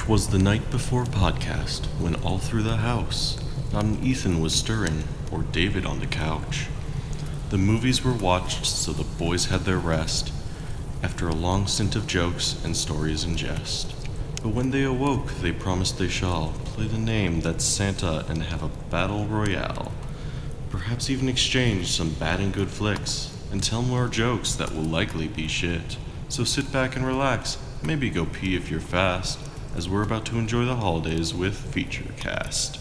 'Twas the night before podcast when all through the house not an Ethan was stirring or David on the couch. The movies were watched so the boys had their rest after a long stint of jokes and stories and jest. But when they awoke, they promised they shall play the name that's Santa and have a battle royale. Perhaps even exchange some bad and good flicks and tell more jokes that will likely be shit. So sit back and relax, maybe go pee if you're fast, as we're about to enjoy the holidays with Feature Cast.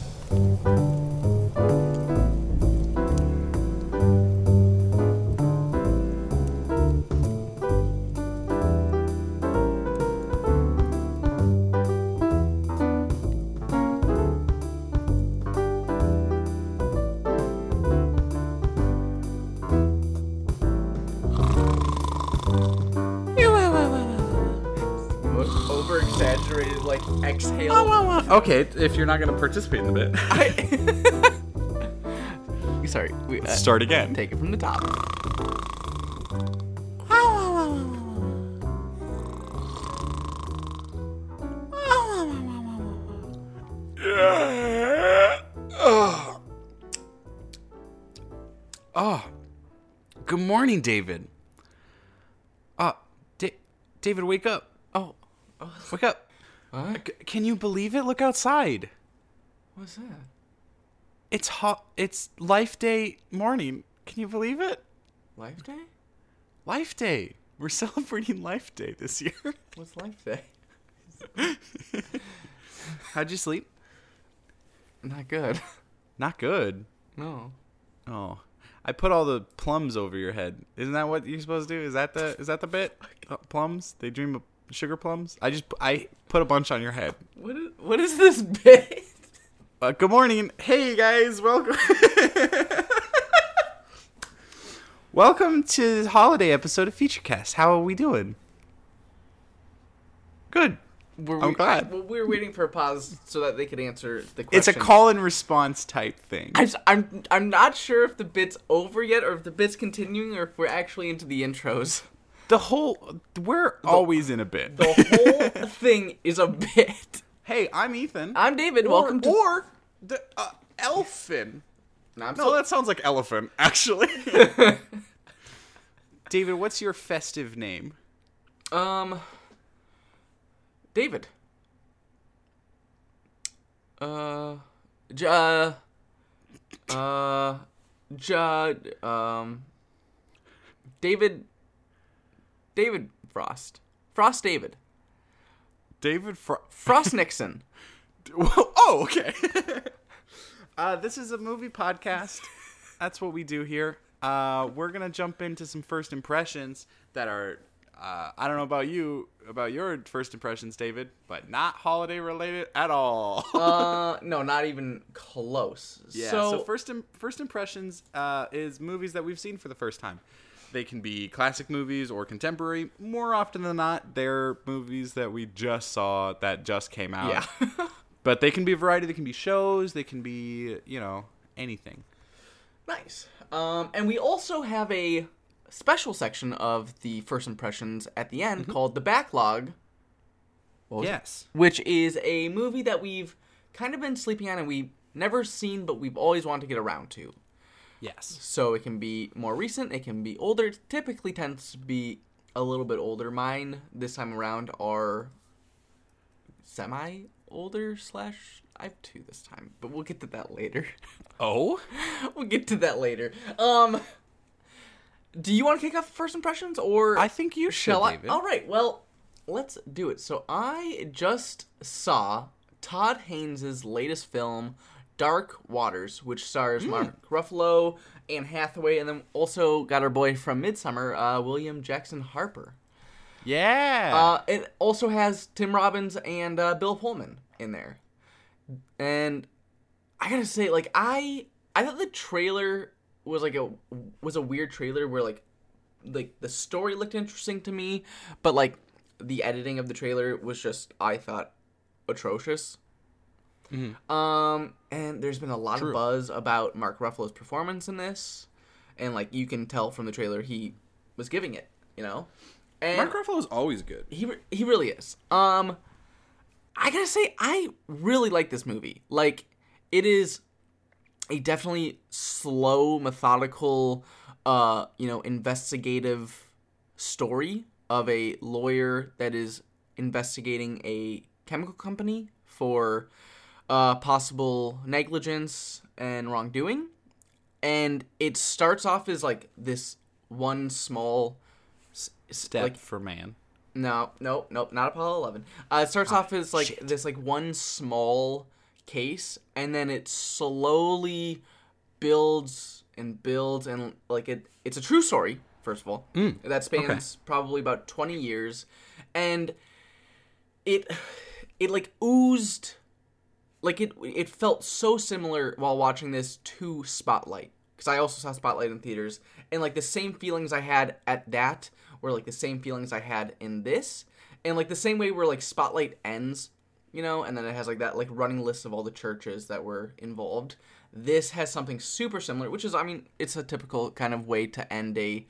Okay, if you're not gonna participate in the bit, I- Sorry, we, uh, start again. take it from the top. Oh, good morning, David. Uh, da- David, wake up! Oh, Wake up! What? C- can you believe it? Look outside. What's that? It's hot. It's Life Day morning. Can you believe it? Life Day? Life Day. We're celebrating Life Day this year. What's Life Day? How'd you sleep? Not good. Not good. No. Oh, I put all the plums over your head. Isn't that what you're supposed to do? Is that the is that the bit? Uh, plums? They dream of sugar plums. I just I put a bunch on your head. What is, what is this bit? Uh, good morning. Hey guys, welcome. welcome to the holiday episode of FeatureCast. How are we doing? Good. We're, I'm glad. Well, we were waiting for a pause so that they could answer the question. It's a call and response type thing. I'm, I'm, I'm not sure if the bit's over yet or if the bit's continuing or if we're actually into the intros. The whole we're always in a bit. The whole thing is a bit. hey, I'm Ethan. I'm David. or, Welcome to. or the uh, elfin. No, No, that sounds like elephant, actually. David, what's your festive name? Um, David. Uh, J- uh, uh, J- um, David, David Frost, Frost David, David Fro- Frost Nixon. oh, okay. uh, this is a movie podcast. That's what we do here. Uh, we're gonna jump into some first impressions that are. Uh, I don't know about you, about your first impressions, David, but not holiday related at all. Uh, no, not even close. Yeah. So, So, first Im- first impressions uh, is movies that we've seen for the first time. They can be classic movies or contemporary. More often than not, they're movies that we just saw that just came out. yeah. But they can be a variety. They can be shows. They can be you know anything. Nice. Um, and we also have a special section of the first impressions at the end called the backlog. Was it? Yes. Which is a movie that we've kind of been sleeping on and we've never seen, but we've always wanted to get around to. Yes. So it can be more recent, it can be older. It typically tends to be a little bit older. Mine this time around are semi older slash I have two this time, but we'll get to that later. Oh. we'll get to that later. Um, do you want to kick off first impressions, or I think you should, shall I? David. All right, well, let's do it. So I just saw Todd Haynes' latest film, Dark Waters, which stars Hmm. Mark Ruffalo, Anne Hathaway, and then also got our boy from Midsummer, uh, William Jackson Harper. Yeah. Uh, it also has Tim Robbins and uh, Bill Pullman in there, and I gotta say, like I, I thought the trailer was like a was a weird trailer where like, like the story looked interesting to me, but like the editing of the trailer was just I thought atrocious. Um, and there's been a lot True. of buzz about Mark Ruffalo's performance in this, and like you can tell from the trailer he was giving it, you know. And Mark Ruffalo is always good. he re- he really is. Um, I gotta say, I really like this movie. Like, it is a definitely slow, methodical, uh, you know, investigative story of a lawyer that is investigating a chemical company for uh, possible negligence and wrongdoing. And it starts off as like this one small s- Step like for man. no, no, nope, not Apollo 11. Uh, it starts off as like this like one small case and then it slowly builds and builds and like it it's a true story first of all. that spans probably about 20 years and it it like oozed like it it felt so similar while watching this to Spotlight because I also saw Spotlight in theaters and like the same feelings I had at that were like the same feelings I had in this and like the same way where like Spotlight ends you know and then it has like that like running list of all the churches that were involved. This has something super similar which is I mean it's a typical kind of way to end a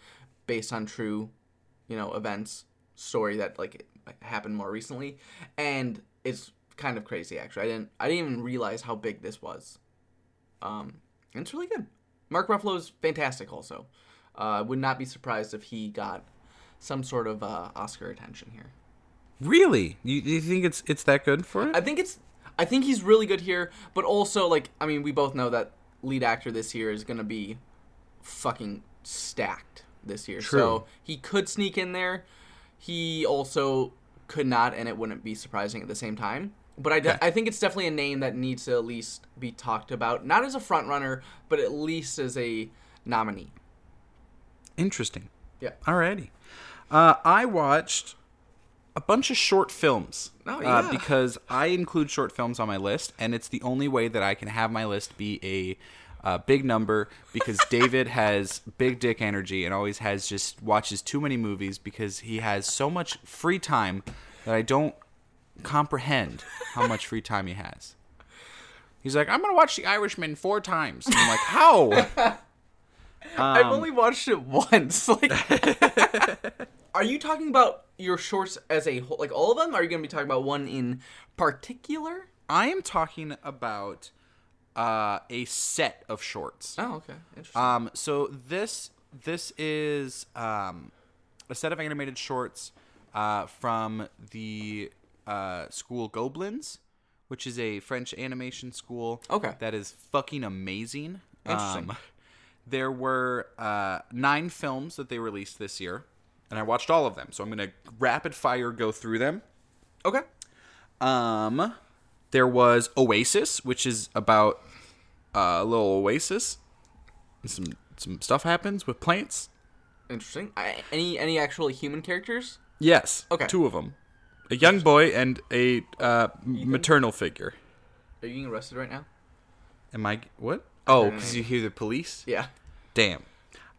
based on true you know events story that like happened more recently and it's kind of crazy actually. I didn't i didn't even realize how big this was. Um and it's really good. Mark ruffalo's fantastic also. Uh would not be surprised if he got some sort of uh oscar attention here. Really? You, you think it's it's that good for it? i think it's i think he's really good here but also like i mean we both know that lead actor this year is gonna be fucking stacked this year. True. so he could sneak in there. He also could not and it wouldn't be surprising at the same time but I, de- Okay. I think it's definitely a name that needs to at least be talked about not as a front runner but at least as a nominee Interesting. yeah Alrighty. Uh, I watched a bunch of short films. Oh, uh, yeah. because I include short films on my list, and it's the only way that I can have my list be a uh, big number because David has big dick energy and always has just watches too many movies because he has so much free time that I don't comprehend how much free time he has. He's like, I'm gonna watch The Irishman four times. And I'm like, how? i've Um, only watched it once like are you talking about your shorts as a whole like all of them are you going to be talking about one in particular I am talking about uh, a set of shorts. oh okay interesting Um, so this this is um, a set of animated shorts uh, from the uh, school Gobelins, which is a French animation school. Okay. that is fucking amazing. Interesting. Um, there were uh, nine films that they released this year, and I watched all of them. So I'm gonna rapid fire go through them. okay Um, there was Oasis, which is about uh, a little oasis. Some some stuff happens with plants. interesting I, any any actual human characters Yes. Okay. Two of them, a young boy and a uh, maternal figure. are you getting arrested right now Am I what? Oh, because you hear the police. yeah Damn.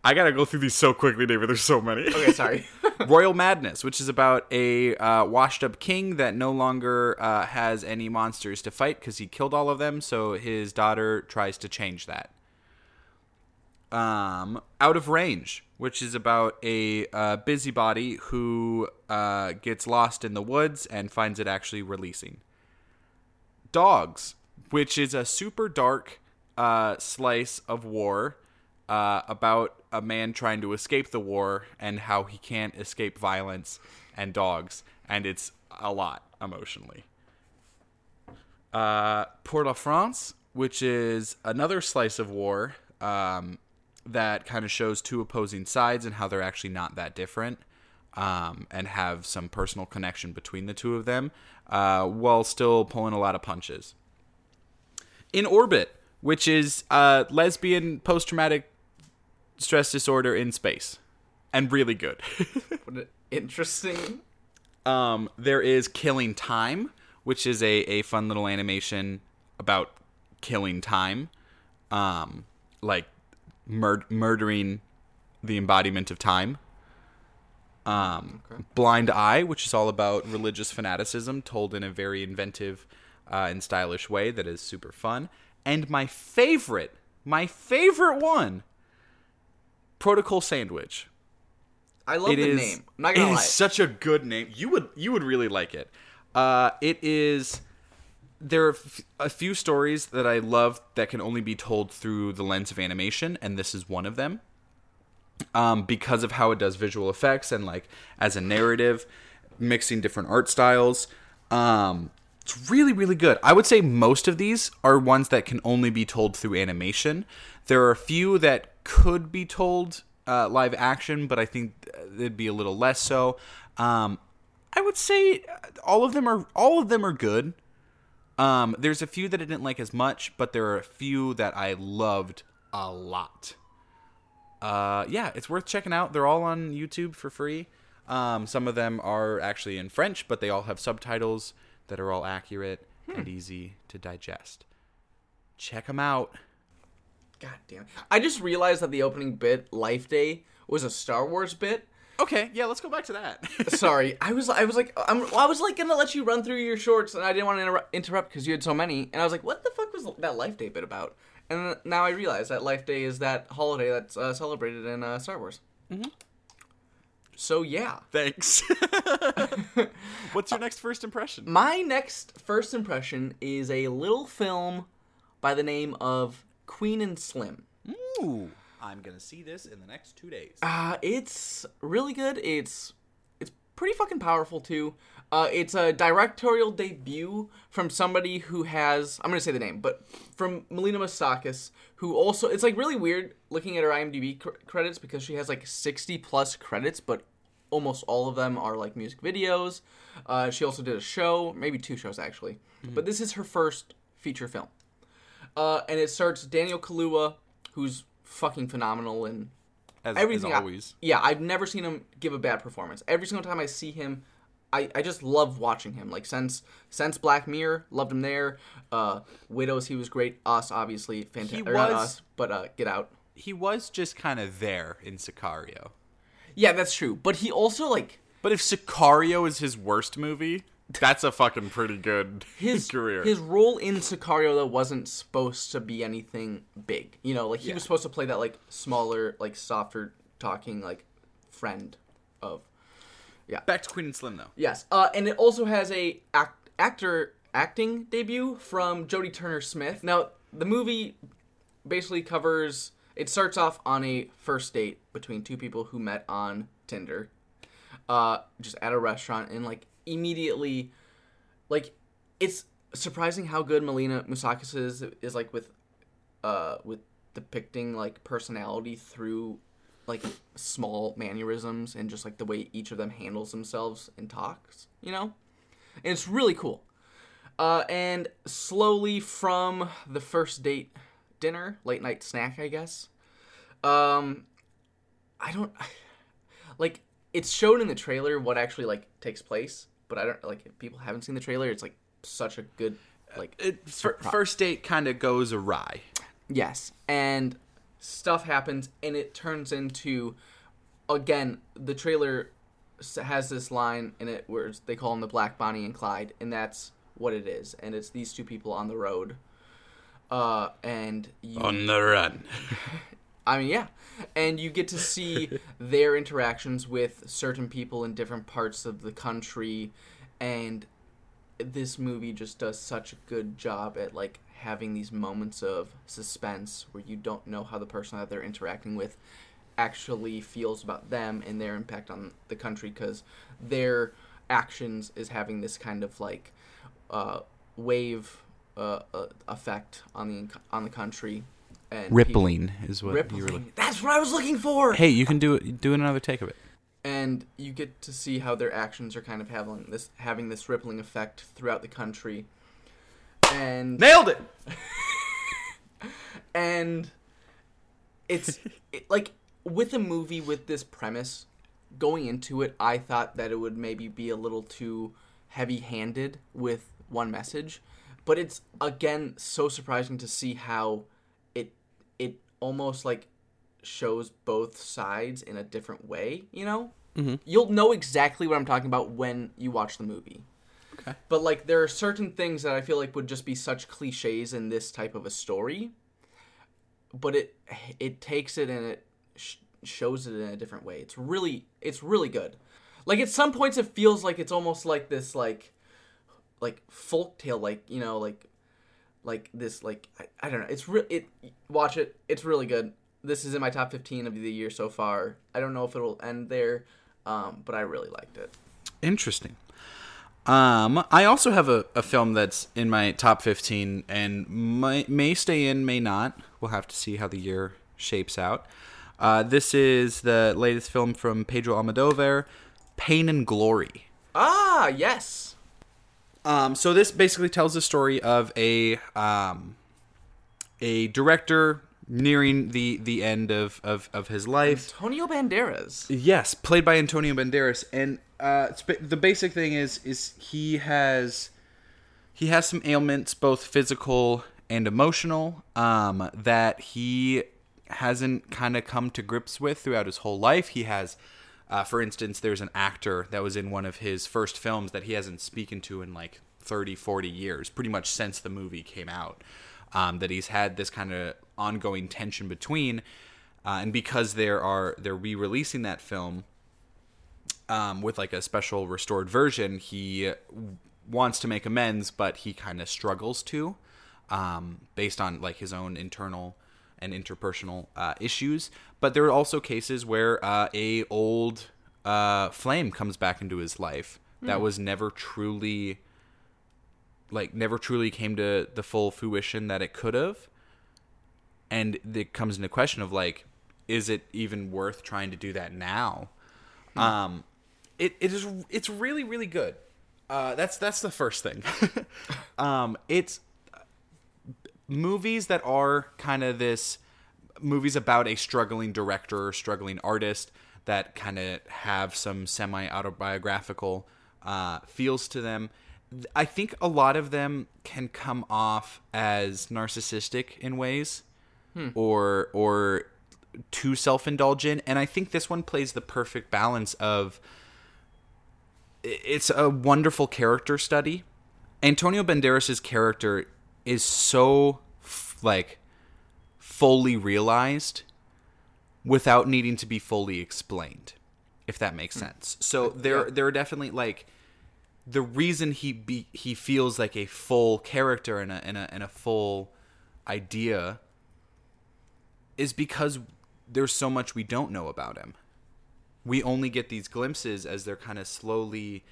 I gotta go through these so quickly, David. There's so many. okay sorry Royal Madness, which is about a uh, washed up king that no longer uh, has any monsters to fight because he killed all of them, so his daughter tries to change that. Um, Out of Range, which is about a uh, busybody who uh, gets lost in the woods and finds it actually releasing. Dogs, which is a super dark uh, slice of war uh, about a man trying to escape the war and how he can't escape violence and dogs, and it's a lot emotionally. Uh, Pour la France, which is another slice of war um, that kind of shows two opposing sides and how they're actually not that different um, and have some personal connection between the two of them uh, while still pulling a lot of punches. In Orbit, which is uh, lesbian post traumatic stress disorder in space, and really good. What an interesting um, there is Killing Time, which is a, a fun little animation about killing time, um, like mur- murdering the embodiment of time. Um, Blind Eye, which is all about religious fanaticism told in a very inventive uh, and stylish way that is super fun. And my favorite, my favorite one, Protocol Sandwich. i love It the is- name i'm not gonna it lie is such a good name. You would you would really like it. Uh, it is. There are f- a few stories that I love that can only be told through the lens of animation, and this is one of them. Um, because of how it does visual effects and like as a narrative, mixing different art styles. Um, it's really, really good. I would say most of these are ones that can only be told through animation. There are a few that could be told uh, live action, but I think it'd be a little less so. Um, I would say all of them are all of them are good. Um, there's a few that I didn't like as much, but there are a few that I loved a lot. Uh, yeah, it's worth checking out. They're all on YouTube for free. Um, some of them are actually in French, but they all have subtitles that are all accurate and easy to digest. Check them out. God damn. I just realized that the opening bit, Life Day, was a Star Wars bit. Okay, yeah, let's go back to that. Sorry, I was I was like I'm, I was like gonna let you run through your shorts, and I didn't want to inter- interrupt because you had so many, and I was like, what the fuck was that Life Day bit about? And now I realize that Life Day is that holiday that's uh, celebrated in uh, Star Wars. Mm-hmm. So yeah, Thanks. What's your next first impression? my next first impression is a little film by the name of Queen and Slim. Ooh, I'm gonna see this in the next two days. Uh, it's really good. It's it's pretty fucking powerful too. Uh, it's a directorial debut from somebody who has I'm gonna say the name, but from Melina Matsoukas, who also it's like really weird looking at her IMDb cr- credits because she has like 60 plus credits, but almost all of them are like music videos. Uh, she also did a show, maybe two shows actually, but this is her first feature film. Uh, and it starts Daniel Kaluuya, who's fucking phenomenal and As, everything as I- yeah, I've never seen him give a bad performance. Every single time I see him, I, I just love watching him. Like since since Black Mirror, loved him there. Uh, Widows, he was great. Us, obviously, fantastic. Not us, but uh, Get Out. he was just kind of there in Sicario. Yeah, that's true. But he also like But if Sicario is his worst movie, that's a fucking pretty good his career. His role in Sicario though wasn't supposed to be anything big. You know, like he Yeah. was supposed to play that like smaller, like softer talking like friend of Yeah. Back to Queen and Slim though. Yes, uh, and it also has a act- actor acting debut from Jodie Turner Smith. Now, the movie basically covers. It starts off on a first date between two people who met on Tinder, uh, just at a restaurant, and like immediately, like it's surprising how good Melina Matsoukas is is like with, uh, with depicting like personality through like small mannerisms and just like the way each of them handles themselves and talks, you know? And it's really cool. Uh, and slowly from the first date dinner, late night snack, I guess. Um, I don't like it's shown in the trailer what actually like takes place, but I don't like if people haven't seen the trailer. It's like such a good like It, fir- first date kind of goes awry. Yes, and stuff happens, and it turns into, again, the trailer has this line in it where they call them the Black Bonnie and Clyde, and that's what it is, and it's these two people on the road, uh, and you, On the run. I mean, yeah, and you get to see their interactions with certain people in different parts of the country, and this movie just does such a good job at like having these moments of suspense where you don't know how the person that they're interacting with actually feels about them and their impact on the country because their actions is having this kind of like uh, wave uh, uh, effect on the on the country and people- Rippling is what you were rippling. looking. That's what I was looking for. Hey, you can do it. Do another take of it. And you get to see how their actions are kind of having this having this rippling effect throughout the country. And Nailed it. and it's it, like with a movie with this premise going into it i thought that it would maybe be a little too heavy-handed with one message but it's again so surprising to see how it almost like shows both sides in a different way you know mm-hmm. you'll know exactly what i'm talking about when you watch the movie Okay. but like there are certain things that I feel like would just be such cliches in this type of a story. But it it takes it and it sh- shows it in a different way. It's really it's really good. Like at some points it feels like it's almost like this like like folk tale, like you know, like like this, like I, I don't know. It's real. It watch it. It's really good. This is in my top fifteen of the year so far. I don't know if it'll end there, um, but I really liked it. Interesting. Um, I also have a, a film that's in my top 15 and may, may stay in, may not. We'll have to see how the year shapes out. Uh, this is the latest film from Pedro Almodovar, Pain and Glory. Ah, yes. Um, so this basically tells the story of a um, a director nearing the the end of of, of his life. Antonio Banderas. Yes, played by Antonio Banderas, and uh, the basic thing is is he has he has some ailments, both physical and emotional, um, that he hasn't kind of come to grips with throughout his whole life. He has, uh, for instance, there's an actor that was in one of his first films that he hasn't spoken to in like 30, 40 years, pretty much since the movie came out. Um, that he's had this kind of ongoing tension between, uh, and because there are they're re-releasing that film um, with like a special restored version, he wants to make amends, but he kind of struggles to, um, based on like his own internal and interpersonal uh, issues. But there are also cases where uh, a old uh, flame comes back into his life that was never truly like never truly came to the full fruition that it could have. And it comes into question of like is it even worth trying to do that now? Um it, it is it's really really good. Uh that's that's the first thing. Um it's movies that are kind of this movies about a struggling director or struggling artist that kind of have some semi autobiographical uh, feels to them. I think a lot of them can come off as narcissistic in ways, or or too self indulgent, and I think this one plays the perfect balance of. It's a wonderful character study. Antonio Banderas' character is so f- like fully realized without needing to be fully explained if that makes hmm. sense so uh, there yeah. there are definitely like the reason he be he feels like a full character and a and a, and a full idea is because there's so much we don't know about him we only get these glimpses as they're kind of slowly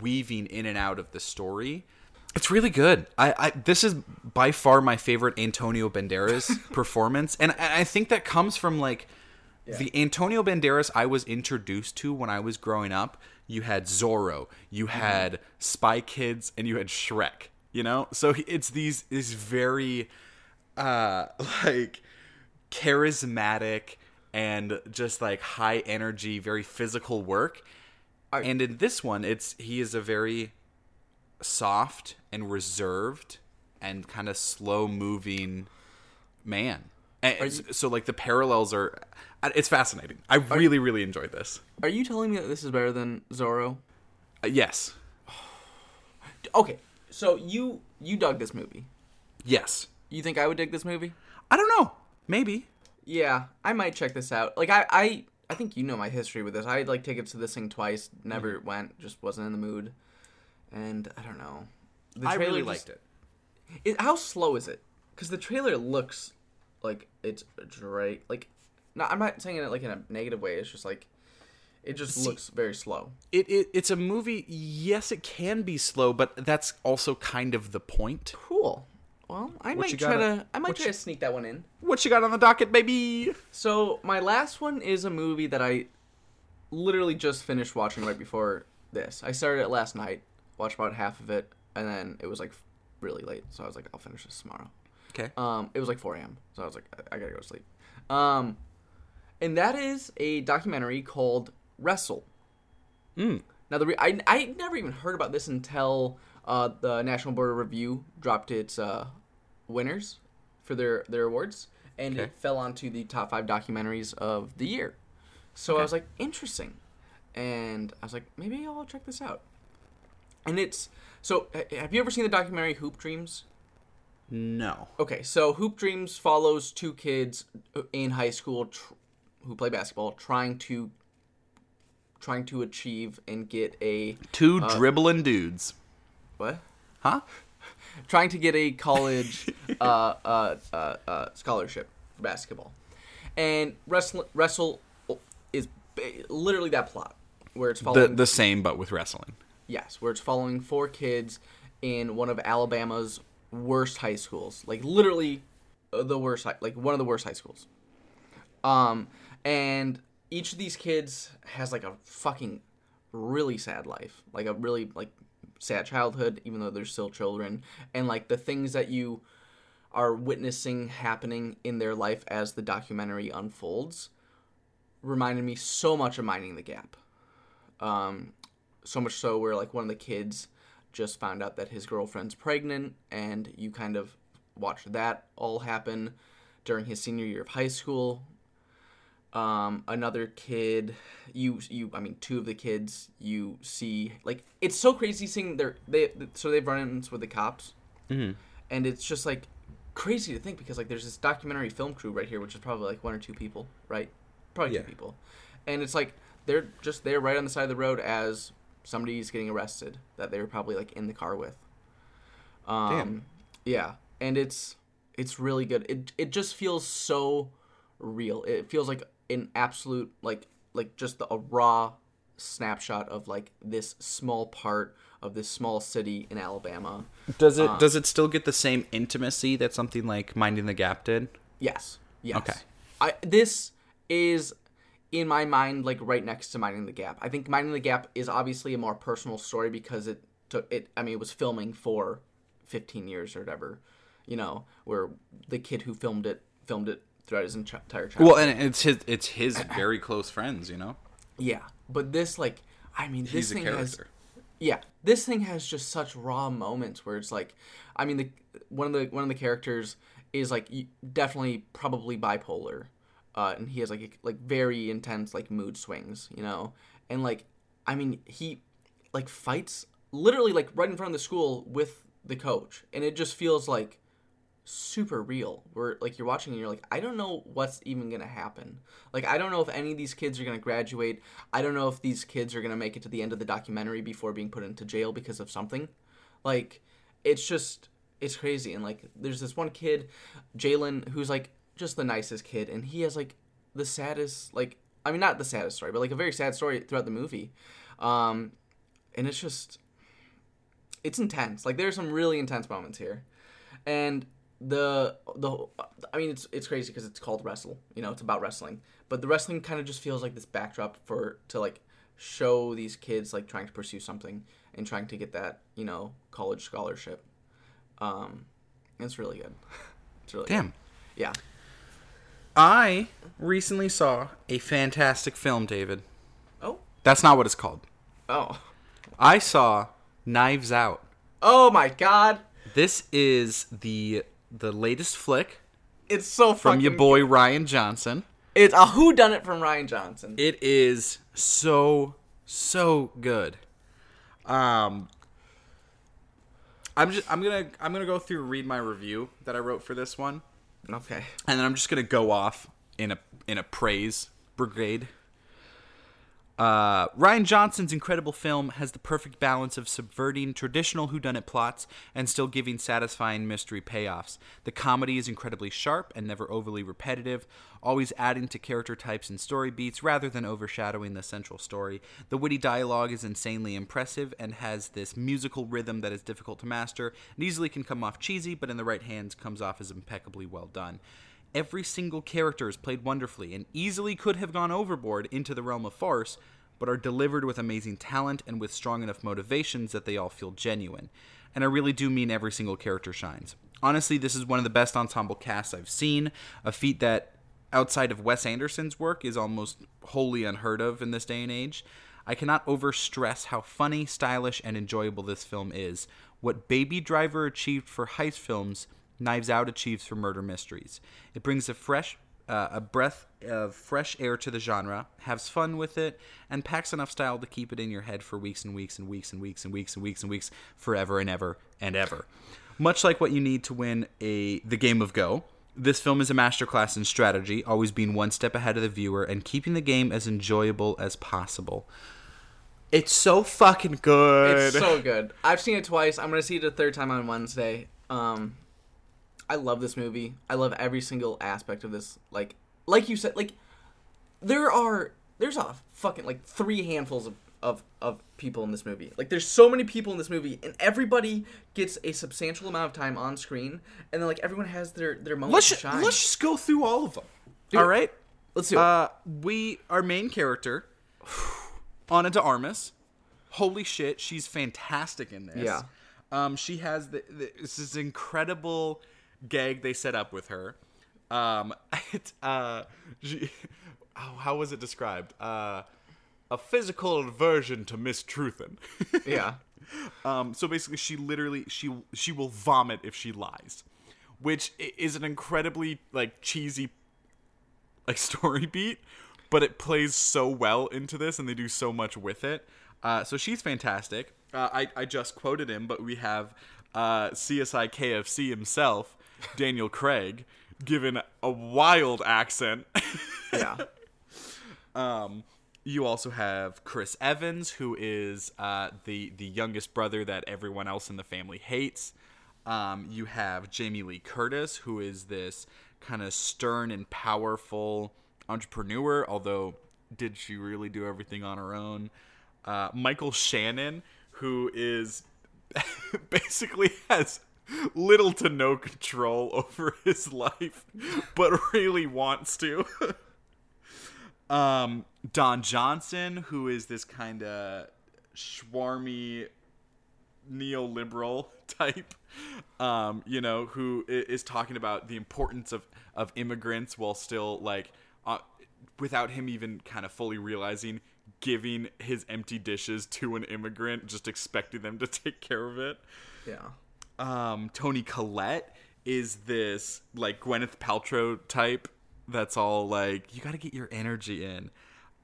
weaving in and out of the story. It's really good. I, I this is by far my favorite Antonio Banderas performance, and I I think that comes from like the Antonio Banderas I was introduced to when I was growing up. You had Zorro, you had Spy Kids, and you had Shrek. You know, so it's these is very uh like charismatic and just like high energy, very physical work. Are- and in this one, it's he is a very soft and reserved and kind of slow moving man. And you- so like the parallels are it's fascinating. I really really enjoyed this. Are you telling me that this is better than Zorro? Uh, yes. Okay, so you you dug this movie. Yes. You think I would dig this movie? I don't know. Maybe. Yeah, I might check this out. Like I I I think you know my history with this. I had like tickets to this thing twice, never Mm-hmm. went, just wasn't in the mood. And I don't know. The I really just- liked it. It, how slow is it? Because the trailer looks like it's dry. Like, no, I'm not saying it like in a negative way. It's just like it just looks very slow. It, it it's a movie. Yes, it can be slow, but that's also kind of the point. Cool. Well, I What might try got- to. I might try you- to sneak that one in. What you got on the docket, baby? So my last one is a movie that I literally just finished watching right before this. I started it last night, watched about half of it, and then it was like really late, so I was like, I'll finish this tomorrow. Okay. Um, it was like 4 a.m., so I was like, I, I gotta go to sleep. Um, and that is a documentary called Wrestle. Mm. Now the re- I I never even heard about this until uh, the National Board of Review dropped its uh, winners for their their awards, and Okay. it fell onto the top five documentaries of the year. So I was like, interesting, and I was like, maybe I'll check this out. And it's so. Have you ever seen the documentary Hoop Dreams? No. Okay, so Hoop Dreams follows two kids in high school tr- who play basketball, trying to trying to achieve and get a Two dribbling dudes. What? Huh? Trying to get a college uh, uh, uh, uh, scholarship for basketball, and wrestle wrestle is ba- literally that plot where it's The the same, but with wrestling. Yes, where it's following four kids in one of Alabama's worst high schools, like literally uh, the worst, hi- like one of the worst high schools. Um, and each of these kids has like a fucking really sad life, like a really like sad childhood, even though they're still children, and like the things that you are witnessing happening in their life as the documentary unfolds reminded me so much of Minding the Gap. Um, so much so where like one of the kids just found out that his girlfriend's pregnant and you kind of watch that all happen during his senior year of high school um, another kid you you i mean two of the kids you see like it's so crazy seeing their they so they've run ins with the cops Mm-hmm. and it's just like crazy to think because like there's this documentary film crew right here which is probably like one or two people right probably Yeah. two people and it's like they're just there right on the side of the road as somebody's getting arrested that they were probably like in the car with um Damn. yeah and it's it's really good it it just feels so real it feels like an absolute like like just the, a raw snapshot of like this small part of this small city in Alabama Does it does it still get the same intimacy that something like Minding the Gap did? Yes. Yes. Okay. I this is in my mind like right next to Minding the Gap. I think Minding the Gap is obviously a more personal story because it took it I mean it was filming for 15 years or whatever, you know, where the kid who filmed it filmed it throughout his entire childhood. Well, and it's his it's his very close friends, you know. yeah, but this like I mean He's this a thing character. has yeah this thing has just such raw moments where it's like i mean the one of the one of the characters is like definitely probably bipolar uh and he has like like very intense like mood swings you know? And like i mean he like fights literally like right in front of the school with the coach and it just feels like super real. Where like you're watching and you're like i don't know what's even gonna happen. Like i don't know if any of these kids are gonna graduate. I don't know if these kids are gonna make it to the end of the documentary before being put into jail because of something. Like it's just it's crazy. And like there's this one kid jalen who's like just the nicest kid and he has like the saddest like i mean not the saddest story but like a very sad story throughout the movie um and it's just it's intense like there's some really intense moments here and the the I mean it's it's crazy because it's called wrestle. You know, it's about wrestling. But the wrestling kind of just feels like this backdrop for to like show these kids like trying to pursue something and trying to get that you know college scholarship. Um, it's really good. It's really Damn. Good. Yeah. I recently saw a fantastic film, David. Oh. That's not what it's called. Oh. I saw Knives Out. Oh my God! This is the the latest flick It's so from your boy Rian Johnson. It's a who done it from Rian Johnson. It is so so good. Um I'm just I'm going to I'm going to go through read my review that I wrote for this one okay. and then I'm just to go off in a in a praise brigade. Uh, Rian Johnson's incredible film has the perfect balance of subverting traditional whodunit plots and still giving satisfying mystery payoffs. The comedy is incredibly sharp and never overly repetitive, always adding to character types and story beats rather than overshadowing the central story. The witty dialogue is insanely impressive and has this musical rhythm that is difficult to master and easily can come off cheesy, but in the right hands comes off as impeccably well done. Every single character is played wonderfully and easily could have gone overboard into the realm of farce, but are delivered with amazing talent and with strong enough motivations that they all feel genuine. And I really do mean every single character shines. Honestly, this is one of the best ensemble casts I've seen, a feat that, outside of Wes Anderson's work, is almost wholly unheard of in this day and age. I cannot overstress how funny, stylish, and enjoyable this film is. What Baby Driver achieved for heist films, Knives Out achieves for murder mysteries. It brings a fresh, uh, a breath of fresh air to the genre, has fun with it, and packs enough style to keep it in your head for weeks and weeks and weeks and weeks and weeks and weeks and weeks, and weeks forever and ever and ever. Much like what you need to win a the game of Go, this film is a masterclass in strategy, always being one step ahead of the viewer and keeping the game as enjoyable as possible It's so fucking good. It's so good. I've seen it twice. I'm gonna see it a third time on Wednesday. Um, I love this movie. I love every single aspect of this. Like, like you said, like there are there's a fucking like three handfuls of of of people in this movie. Like, there's so many people in this movie, and everybody gets a substantial amount of time on screen, and then like everyone has their their moment let's to ju- shine. let's just go through all of them. Do all it. right. Let's do it. Uh, we our main character, Ana de Armas. Holy shit, she's fantastic in this. Yeah. Um, she has the, the, this is incredible gag they set up with her. Um, it, uh, she, how, how was it described? Uh, a physical aversion to mistruthing. yeah. Um, so basically, she literally she she will vomit if she lies, which is an incredibly like cheesy like story beat, but it plays so well into this, and they do so much with it. Uh, so she's fantastic. Uh, I I just quoted him, but we have uh, CSI KFC himself, Daniel Craig, given a wild accent. Yeah. Um, you also have Chris Evans, who is uh, the the youngest brother that everyone else in the family hates. Um, you have Jamie Lee Curtis, who is this kind of stern and powerful entrepreneur. Although, did she really do everything on her own? Uh, Michael Shannon, who is basically has little to no control over his life, but really wants to. um, Don Johnson, who is this kind of schwarmy neoliberal type, um, you know, who is talking about the importance of of immigrants while still like, uh, without him even kind of fully realizing, giving his empty dishes to an immigrant, just expecting them to take care of it Yeah. Um, Toni Collette is this like Gwyneth Paltrow type that's all like you got to get your energy in.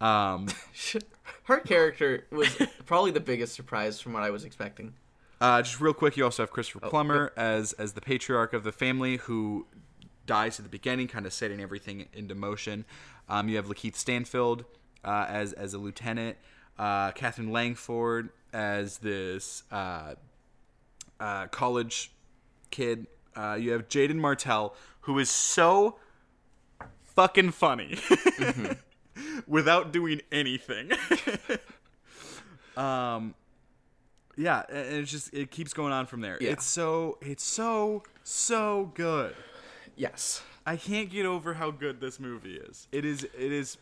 Um, Her character was probably the biggest surprise from what I was expecting. uh, just real quick, you also have Christopher Oh, Plummer as as the patriarch of the family who dies at the beginning, kind of setting everything into motion. Um, you have Lakeith Stanfield uh, as as a lieutenant, uh, Katherine Langford as this uh, college kid. Uh, you have Jaeden Martell, who is so fucking funny without doing anything. um, yeah, and it's just it keeps going on from there. Yeah. It's so it's so so good. Yes. I can't get over how good this movie is. It is it is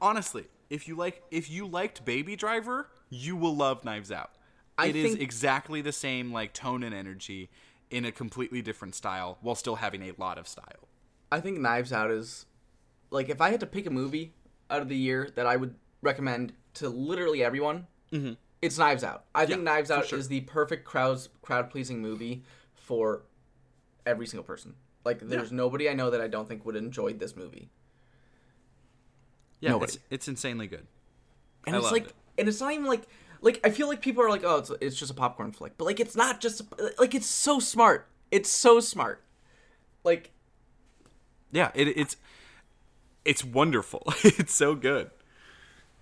honestly, if you like if you liked Baby Driver, you will love Knives Out. I It is exactly the same like tone and energy in a completely different style while still having a lot of style. I think Knives Out is like if I had to pick a movie out of the year that I would recommend to literally everyone, it's Knives Out. I think Mm-hmm. Yeah, Knives Out sure. is the perfect crowd crowd pleasing movie for every single person. Like there's nobody I know that I don't think would enjoy this movie. Yeah, Nobody. it's, it's insanely good. And I it's like it. and it's not even like like I feel like people are like, "Oh, it's it's just a popcorn flick." But like it's not just like it's so smart. It's so smart. Like Yeah, it, it's it's wonderful. it's so good.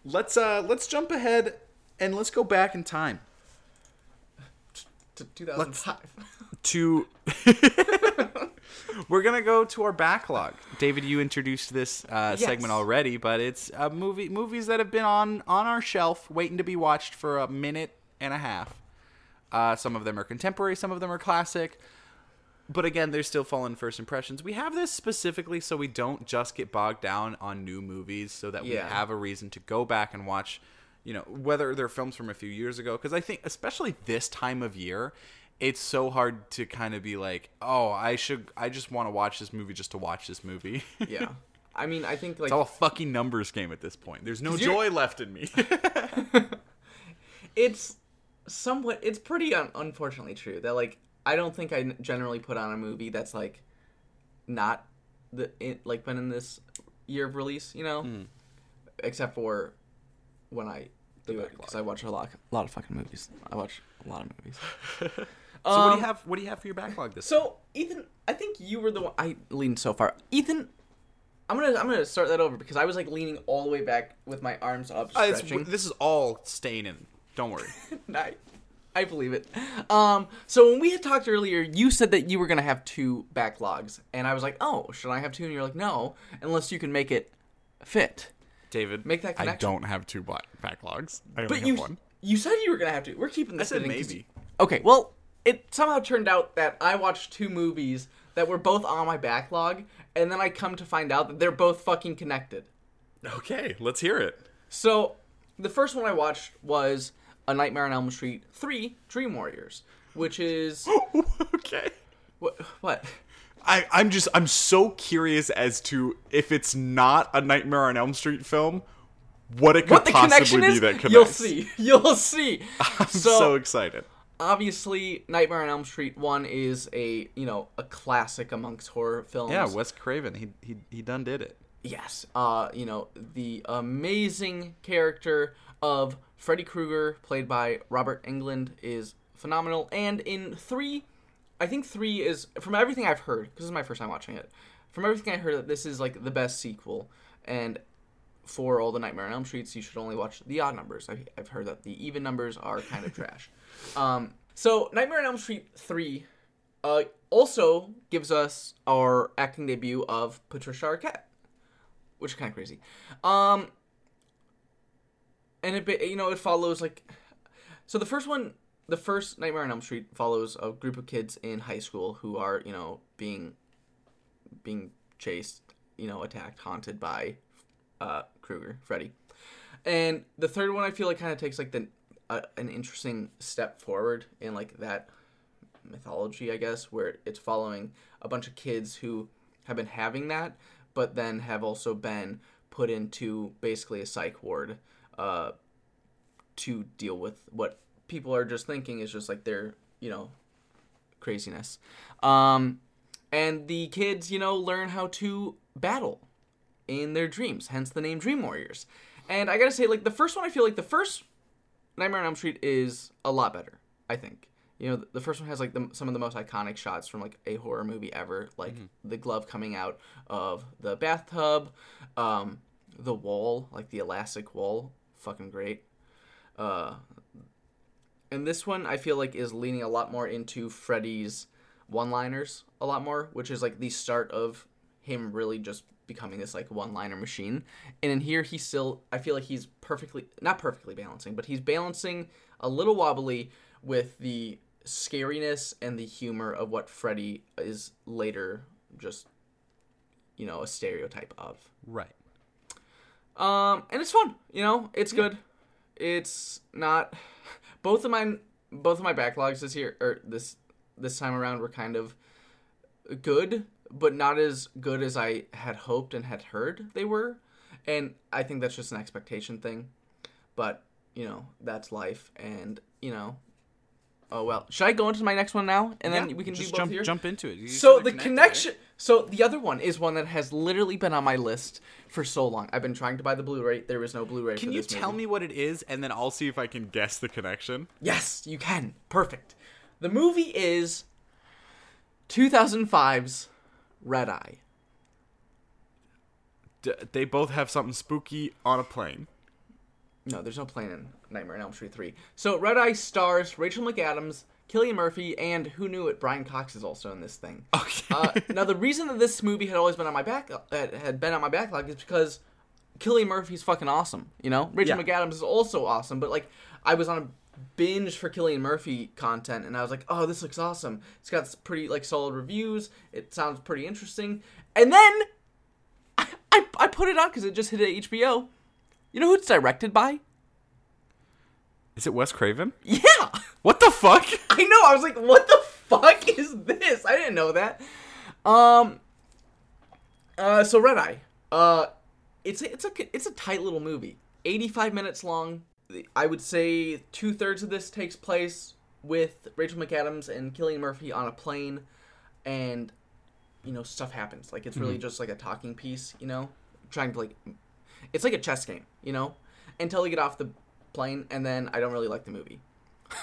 Let's uh let's jump ahead and let's go back in time to 2005. to We're gonna go to our backlog. David, you introduced this uh, Yes. segment already, but it's uh, movie movies that have been on on our shelf, waiting to be watched for a minute and a half. Uh, some of them are contemporary, some of them are classic, but again, they're still fallen first impressions. We have this specifically so we don't just get bogged down on new movies, so that we have a reason to go back and watch. You know, whether they're films from a few years ago, because I think, especially this time of year, it's so hard to kind of be like, oh, I should, I just want to watch this movie just to watch this movie. yeah. I mean, I think like it's all a fucking numbers game at this point. There's no joy left in me. it's somewhat it's pretty un- unfortunately true that like i don't think I generally put on a movie that's like not the it, like been in this year of release you know mm. except for when i do it because i watch a lot a lot of fucking movies i watch a lot of movies so what do Um, you have? What do you have for your backlog this? so ethan i think you were the one i leaned so far ethan I'm gonna I'm gonna start that over because I was like leaning all the way back with my arms up, Uh, stretching. this is all staying in. Don't worry. I, I believe it. Um, so when we had talked earlier, you said that you were gonna have two backlogs, and I was like, "Oh, should I have two? And you're like, "No, unless you can make it fit." David, Make that connection. I don't have two backlogs. I only But have you one. you said you were gonna have to. We're keeping this. I said maybe. you- Okay, well, it somehow turned out that I watched two movies that were both on my backlog, and then I come to find out that they're both fucking connected. Okay, let's hear it. So, the first one I watched was A Nightmare on Elm Street 3 Dream Warriors, which is. okay. what? what? I, I'm just I'm so curious as to if it's not a Nightmare on Elm Street film, what it could What possibly be is? that connects. You'll see. You'll see. I'm so, excited. Obviously, Nightmare on Elm Street 1 is a, you know, a classic amongst horror films. Yeah, Wes Craven, he he he done did it. Yes. Uh, you know, the amazing character of Freddy Krueger, played by Robert Englund, is phenomenal. And in three, I think three is from everything I've heard, because this is my first time watching it. From everything I heard, that this is like the best sequel. And for all the Nightmare on Elm Streets, you should only watch the odd numbers. I've heard that the even numbers are kind of trash. Um, so Nightmare on Elm Street three uh, also gives us our acting debut of Patricia Arquette which is kind of crazy. Um, and it, you know, it follows like, so the first one, the first Nightmare on Elm Street follows a group of kids in high school who are, you know, being, being chased, you know, attacked, haunted by, uh, Krueger, Freddy. And the third one, I feel like kind of takes like the, uh, an interesting step forward in like that mythology, I guess, where it's following a bunch of kids who have been having that, but then have also been put into basically a psych ward uh, to deal with what people are just thinking is just like their, you know, craziness. Um, and the kids, you know, learn how to battle in their dreams, hence the name Dream Warriors. And I gotta say, like, the first one, I feel like the first Nightmare on Elm Street is a lot better, I think. You know, the first one has like the, some of the most iconic shots from like a horror movie ever, like the glove coming out of the bathtub, um, the wall, like the elastic wall, fucking great. Uh, and this one I feel like is leaning a lot more into Freddy's one-liners a lot more, which is like the start of him really just becoming this like one-liner machine. And in here he's still I feel like he's perfectly not perfectly balancing, but he's balancing a little wobbly with the scariness and the humor of what Freddy is later just you know, a stereotype of. Right. Um, and it's fun. You know, it's good. It's not. Both of my, both of my backlogs this year or this this time around were kind of good, but not as good as I had hoped and had heard they were. And I think that's just an expectation thing. But you know, that's life, and you know. Oh well. Should I go into my next one now, and then Yeah, we can just do both jump here? jump into it. You So the connection. So the other one is one that has literally been on my list for so long. I've been trying to buy the Blu-ray. There was no Blu-ray. Can you tell movie. me what it is, and then I'll see if I can guess the connection? Yes, you can. Perfect. The movie is 2005's Red Eye. D- they both have something spooky on a plane. No, there's no plane in Nightmare on Elm Street 3. So Red Eye stars Rachel McAdams, Cillian Murphy, and who knew it? Brian Cox is also in this thing. Okay. Uh, now the reason that this movie had always been on my back uh, had been on my backlog is because Cillian Murphy's fucking awesome. You know, Rachel Yeah. McAdams is also awesome. But like, I was on a binge for Cillian Murphy content, and I was like, oh, this looks awesome. It's got pretty like solid reviews. It sounds pretty interesting. And then I I, I put it on because it just hit at HBO. You know who it's directed by? is it Wes Craven? Yeah. What the fuck? I know. I was like, what the fuck is this? I didn't know that. Um. Uh. So Red Eye. Uh. It's a, it's a it's a tight little movie. Eighty five minutes long. I would say two thirds of this takes place with Rachel McAdams and Cillian Murphy on a plane, and you know stuff happens. Like it's really just like a talking piece. You know, trying to like, it's like a chess game. You know, until they get off the plane, and then I don't really like the movie.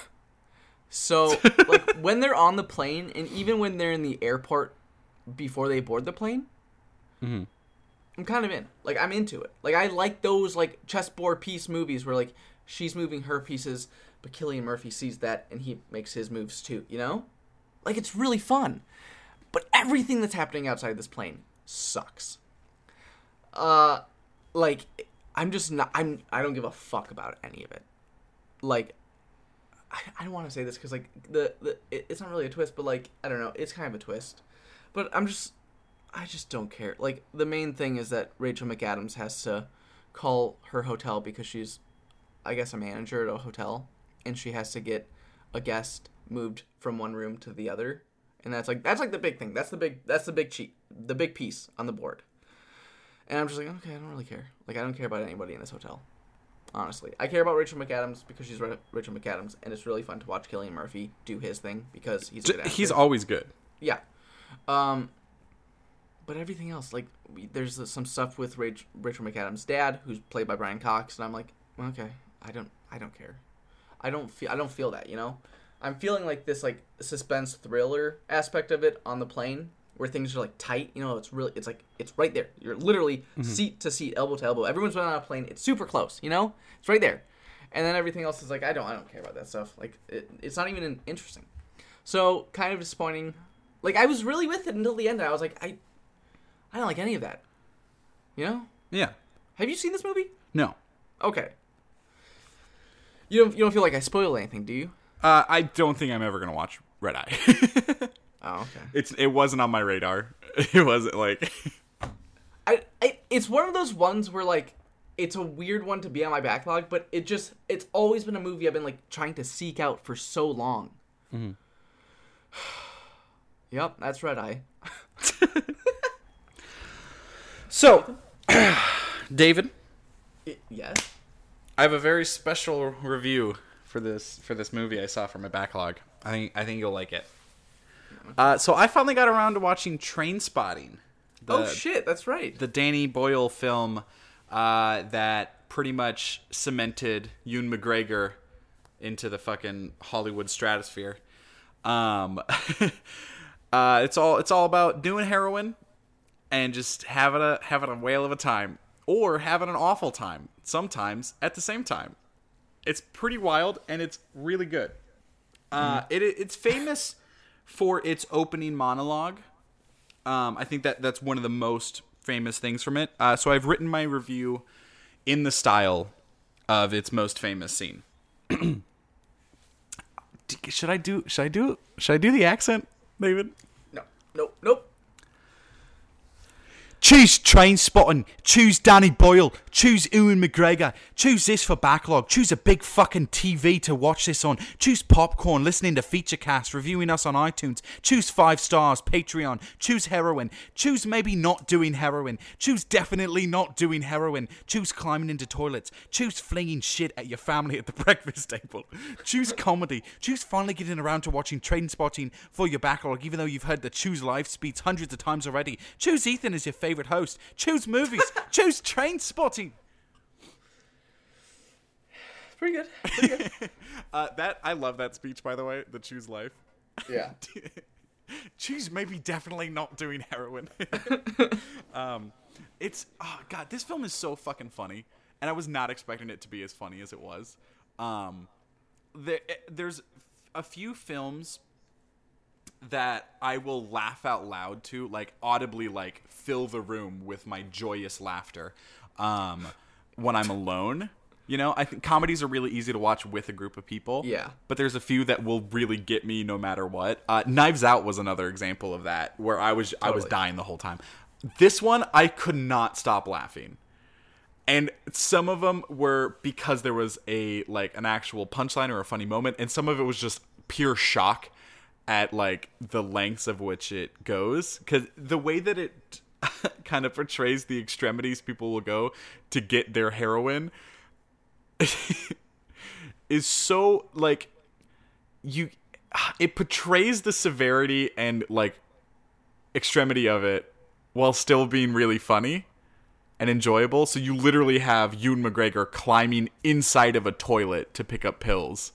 So, like when they're on the plane, and even when they're in the airport before they board the plane, mm-hmm. I'm kind of in. Like I'm into it. Like I like those like chessboard piece movies where like she's moving her pieces, but Cillian Murphy sees that and he makes his moves too. You know, like it's really fun. But everything that's happening outside this plane sucks. Uh, like I'm just not. I'm. I don't give a fuck about any of it. Like, I, I don't want to say this because like the the it, it's not really a twist, but like I don't know. It's kind of a twist. But I'm just. I just don't care. Like the main thing is that Rachel McAdams has to call her hotel because she's, I guess, a manager at a hotel, and she has to get a guest moved from one room to the other, and that's like that's like the big thing. That's the big that's the big cheat, the big piece on the board. And I'm just like, okay, I don't really care. Like I don't care about anybody in this hotel. Honestly, I care about Rachel McAdams because she's Rachel McAdams, and it's really fun to watch Cillian Murphy do his thing because he's a good actor. He's always good. Yeah. Um, but everything else, like, we, there's uh, some stuff with Rach- Rachel McAdams' dad, who's played by Brian Cox, and I'm like, okay, I don't, I don't care. I don't feel, I don't feel that, you know. I'm feeling like this, like, suspense thriller aspect of it on the plane, where things are like tight. You know, it's really, it's like, it's right there. You're literally mm-hmm. seat to seat, elbow to elbow. Everyone's been on a plane. It's super close. You know, it's right there. And then everything else is like, I don't, I don't care about that stuff. Like, it, it's not even interesting. So kind of disappointing. Like I was really with it until the end. I was like, I, I don't like any of that. You know? Yeah. Have you seen this movie? No. Okay. You don't you don't feel like I spoiled anything, do you? Uh, I don't think I'm ever gonna watch Red Eye. Oh, okay. it's it wasn't on my radar. It wasn't like I, I it's one of those ones where like it's a weird one to be on my backlog, but it just it's always been a movie I've been like trying to seek out for so long. Mm-hmm. yep, that's Red Eye. so. David, I- yes. I have a very special review for this for this movie I saw from my backlog. I think I think you'll like it. Uh, so I finally got around to watching Trainspotting. oh shit, that's right. the Danny Boyle film uh, that pretty much cemented Ewan McGregor into the fucking Hollywood stratosphere. Um, uh, it's all it's all about doing heroin and just having a having a whale of a time or having an awful time sometimes at the same time. It's pretty wild and it's really good. Uh, it, it's famous for its opening monologue. Um, I think that that's one of the most famous things from it. Uh, so I've written my review in the style of its most famous scene. Should I do? Should I do? Should I do the accent, David? No, nope, nope. Choose Trainspotting. Choose Danny Boyle. Choose Ewan McGregor. Choose this for backlog. Choose a big fucking TV to watch this on. Choose popcorn, listening to Featurecast, reviewing us on iTunes. Choose five stars, Patreon. Choose heroin. Choose maybe not doing heroin. Choose definitely not doing heroin. Choose climbing into toilets. Choose flinging shit at your family at the breakfast table. Choose comedy. Choose finally getting around to watching Trainspotting for your backlog, even though you've heard the Choose Life speech hundreds of times already. Choose Ethan as your favorite host. Choose movies. Choose Trainspotting. It's pretty good. Pretty good. Uh, that I love that speech, by the way. The Choose Life. yeah. Choose maybe definitely not doing heroin. um, it's oh god, this film is so fucking funny, and I was not expecting it to be as funny as it was. Um, there, there's a few films that I will laugh out loud to, like audibly, like fill the room with my joyous laughter. Um, when I'm alone, you know, I think comedies are really easy to watch with a group of people. Yeah. but there's a few that will really get me no matter what. Uh, Knives Out was another example of that, where I was I was dying the whole time. This one, I could not stop laughing and some of them were because there was a like an actual punchline or a funny moment and some of it was just pure shock at like the lengths of which it goes because the way that it kind of portrays the extremities people will go to get their heroin is so like you it portrays the severity and like extremity of it while still being really funny and enjoyable. So you literally have Ewan McGregor climbing inside of a toilet to pick up pills.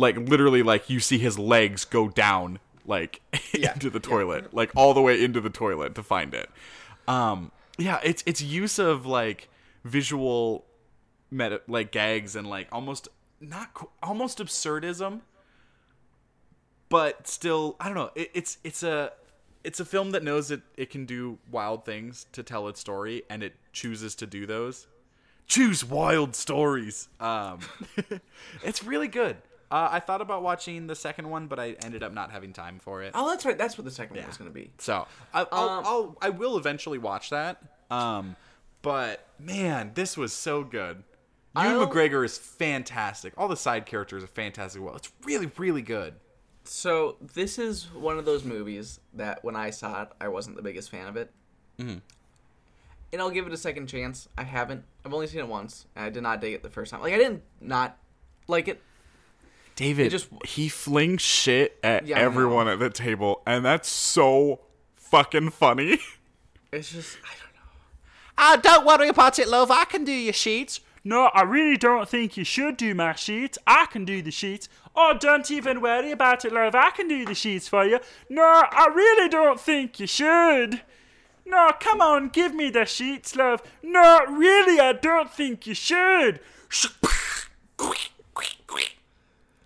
Like literally, like you see his legs go down like Yeah. into the toilet, like all the way into the toilet to find it. Um, yeah, it's it's use of like visual meta like gags and like almost not almost absurdism, but still I don't know. It, it's it's a it's a film that knows that it can do wild things to tell its story, and it chooses to do those. Choose wild stories. Um, it's really good. Uh, I thought about watching the second one, but I ended up not having time for it. Oh, that's right. That's what the second one was going to be. So I, I'll, Um, I'll I will eventually watch that. Um, but man, this was so good. Ewan I'll- McGregor is fantastic. All the side characters are fantastic. Well, it's really really good. So this is one of those movies that when I saw it, I wasn't the biggest fan of it. Mm-hmm. And I'll give it a second chance. I haven't. I've only seen it once, and I did not dig it the first time. Like I didn't not like it. David, It just- he flings shit at Yeah, everyone at the table, and that's so fucking funny. It's just I don't know. Ah, don't worry about it, love. I can do your sheets. No, I really don't think you should do my sheets. I can do the sheets. Oh, don't even worry about it, love. I can do the sheets for you. No, I really don't think you should. No, come on, give me the sheets, love. No, really, I don't think you should.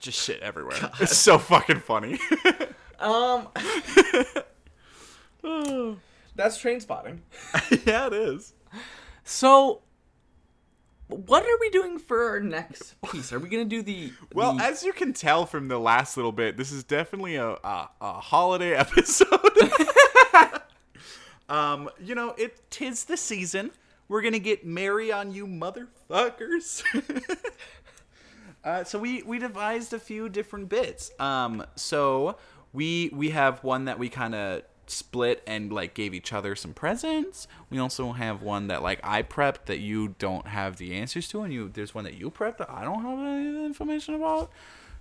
Just shit everywhere. It's so fucking funny. Um, that's Trainspotting. yeah, it is. So, what are we doing for our next piece? Are we gonna do the Well, the- as you can tell from the last little bit, this is definitely a a, a holiday episode. um, you know, it tis the season. We're gonna get merry on you, motherfuckers. Uh, so we we devised a few different bits. Um, so we we have one that we kind of split and like gave each other some presents. We also have one that like I prepped that you don't have the answers to, and you there's one that you prepped that I don't have any information about.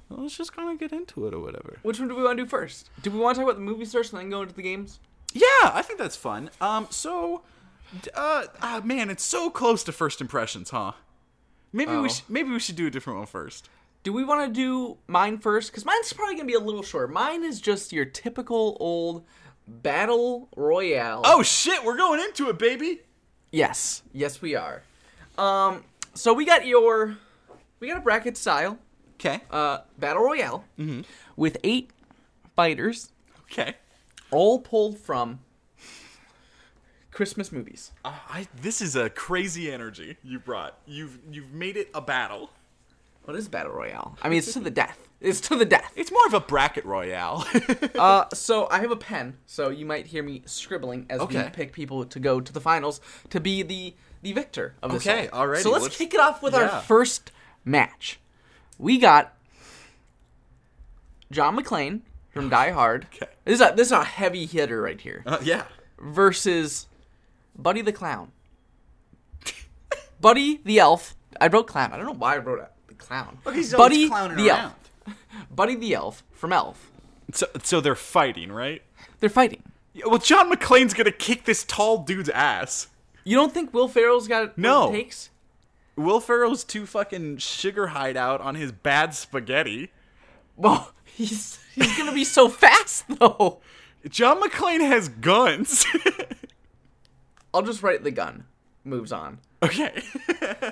Let's just kind of get into it or whatever. which one do we want to do first? Do we want to talk about the movie first and then go into the games? Yeah, I think that's fun. Um, so, uh, ah, man, it's so close to first impressions, huh? Maybe Oh. we sh- maybe we should do a different one first. Do we want to do mine first? Because mine's probably gonna be a little short. Mine is just your typical old battle royale. Oh shit, we're going into it, baby. yes, yes we are. Um, so we got your, we got a bracket style Okay. uh battle royale mm-hmm. with eight fighters, Okay. all pulled from Christmas movies. Uh, I this is a crazy energy you brought. You've you've made it a battle. What is battle royale? I mean, it's to the death. It's to the death. It's more of a bracket royale. Uh, so I have a pen, so you might hear me scribbling as we pick people to go to the finals to be the the victor of this. Okay, all right. So let's, let's- kick it off with yeah. our first match. We got John McClane from Die Hard. Okay. This is a this is a heavy hitter right here Uh, yeah. versus Buddy the Clown. Buddy the Elf. I wrote clown. I don't know why I wrote the clown. Okay, so Buddy the Elf. Buddy the Elf from Elf. So so they're fighting, right? They're fighting. Yeah, Well, John McClane's gonna kick this tall dude's ass. You don't think Will Ferrell's got what No. it takes? Will Ferrell's too fucking sugar hideout on his bad spaghetti. Well, he's he's gonna be so fast though. John McClane has guns. I'll just write the gun. Moves on. okay.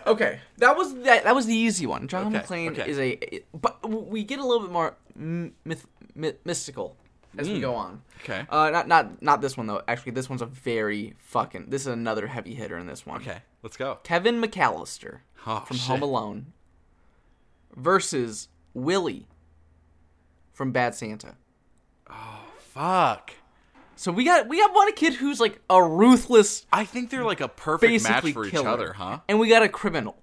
Okay, that was that. That was the easy one. John Okay, McClane okay. is a, but we get a little bit more myth, myth, mystical as we go on. Mm. Okay. Uh, not not not this one though. Actually, this one's a very fucking. This is another heavy hitter in this one. Okay. Let's go. Kevin McAllister Oh, from shit. Home Alone versus Willie from Bad Santa. Oh fuck. So we got we got one kid who's like a ruthless I think they're like a perfect match for each killer. other, huh? And we got a criminal.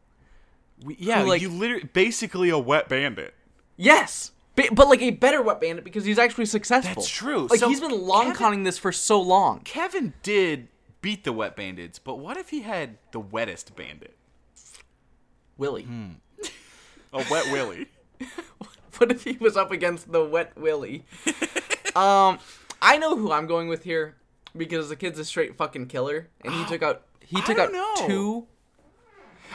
We, yeah, like- you literally basically a wet bandit. Yes. Ba- But like a better wet bandit because he's actually successful. That's true. Like So he's been long Kevin- conning this for so long. Kevin did beat the wet bandits, but what if he had the wettest bandit? Willie. Hmm. A wet Willie. What if he was up against the wet Willie? um, I know who I'm going with here because the kid's a straight fucking killer, and he took out he took out know. two.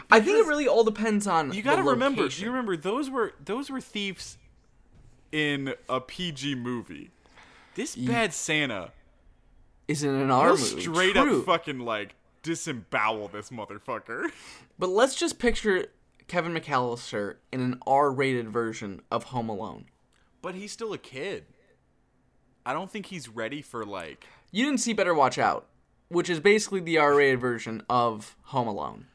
I think it really all depends on You got to remember, you remember those were those were thieves in a PG movie. This bad Santa is it an R movie? straight True. up fucking like disembowel this motherfucker. But let's just picture Kevin McAllister in an R-rated version of Home Alone. But he's still a kid. I don't think he's ready for like. You didn't see Better Watch Out, which is basically the R-rated version of Home Alone.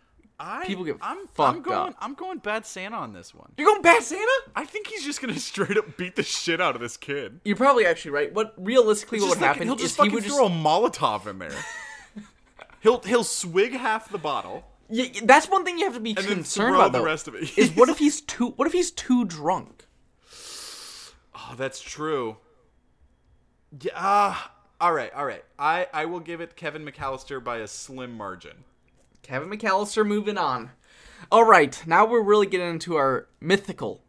I People get I'm, I'm going. up. I'm going bad Santa on this one. You're going Bad Santa? I think he's just gonna straight up beat the shit out of this kid. You're probably actually right. What realistically what would like- happen he'll is just he fucking would just throw a Molotov in there. he'll he'll swig half the bottle Yeah, that's one thing you have to be and then concerned throw about the rest of it. is what if he's too what if he's too drunk? Oh, that's true. Yeah. ah, all right. All right. I I will give it Kevin McAllister by a slim margin. Kevin McAllister moving on. All right, now we're really getting into our mythical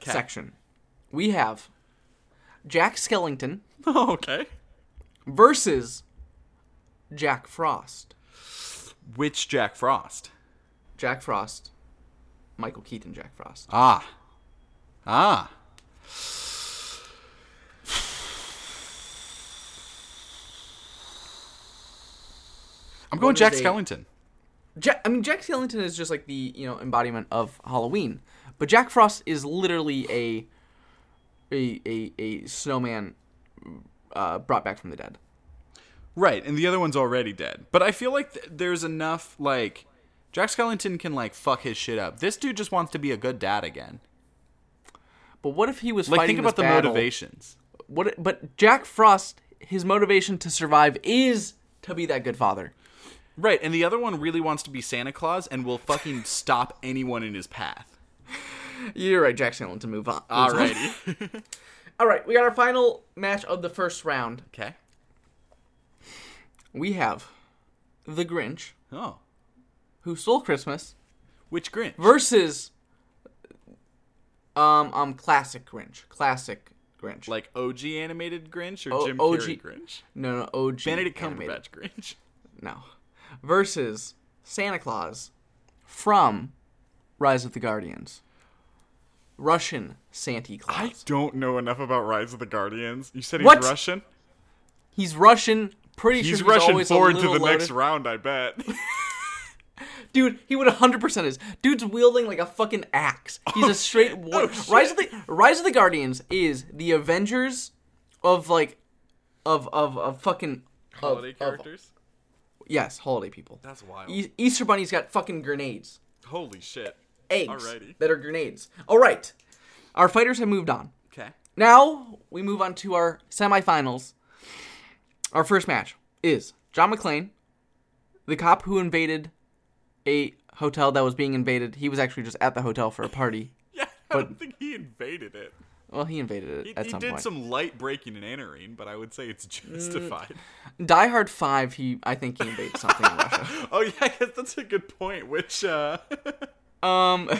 section. We have Jack Skellington okay. versus Jack Frost. Which Jack Frost? Jack Frost, Michael Keaton Jack Frost. Ah. Ah. I'm going Jack Skellington. Jack, I mean, Jack Skellington is just like the you know embodiment of Halloween, but Jack Frost is literally a a a, a snowman uh, brought back from the dead. Right, and the other one's already dead. But I feel like th- there's enough like Jack Skellington can like fuck his shit up. This dude just wants to be a good dad again. But what if he was Like think about the battle- motivations. What? But Jack Frost, his motivation to survive is to be that good father. Right, and the other one really wants to be Santa Claus and will fucking stop anyone in his path. You're right, Jack to Move on. Alrighty. All right, we got our final match of the first round. okay. We have the Grinch, Oh. who stole Christmas, Which Grinch? versus um um classic Grinch, classic Grinch. like OG animated Grinch or O- Jim OG Carrey Grinch? no, no, OG. Benedict. Cumberbatch Grinch. No, versus Santa Claus from Rise of the Guardians. Russian Santa Claus. I don't know enough about Rise of the Guardians. You said he's What? Russian? He's Russian. Pretty He's, sure he's Russian always a forward to the loaded. next round, I bet. Dude, he would 100% is. Dude's wielding like a fucking axe. He's a oh, straight oh, war. Rise of the Rise of the Guardians is the Avengers of like of of of fucking Holiday of- characters? Yes, holiday people. That's wild. E- Easter Bunny's got fucking grenades, Holy shit. eggs Alrighty. that are grenades. All right, our fighters have moved on. Okay. Now we move on to our semifinals. Our first match is John McClane, the cop who invaded a hotel that was being invaded. He was actually just at the hotel for a party. Yeah, I don't think he invaded it. Well, he invaded it He, at he some did point. some light breaking and entering, but I would say it's justified. Die Hard Five. He, I think he invaded something in Russia. Oh yeah, I guess that's a good point. Which uh Um,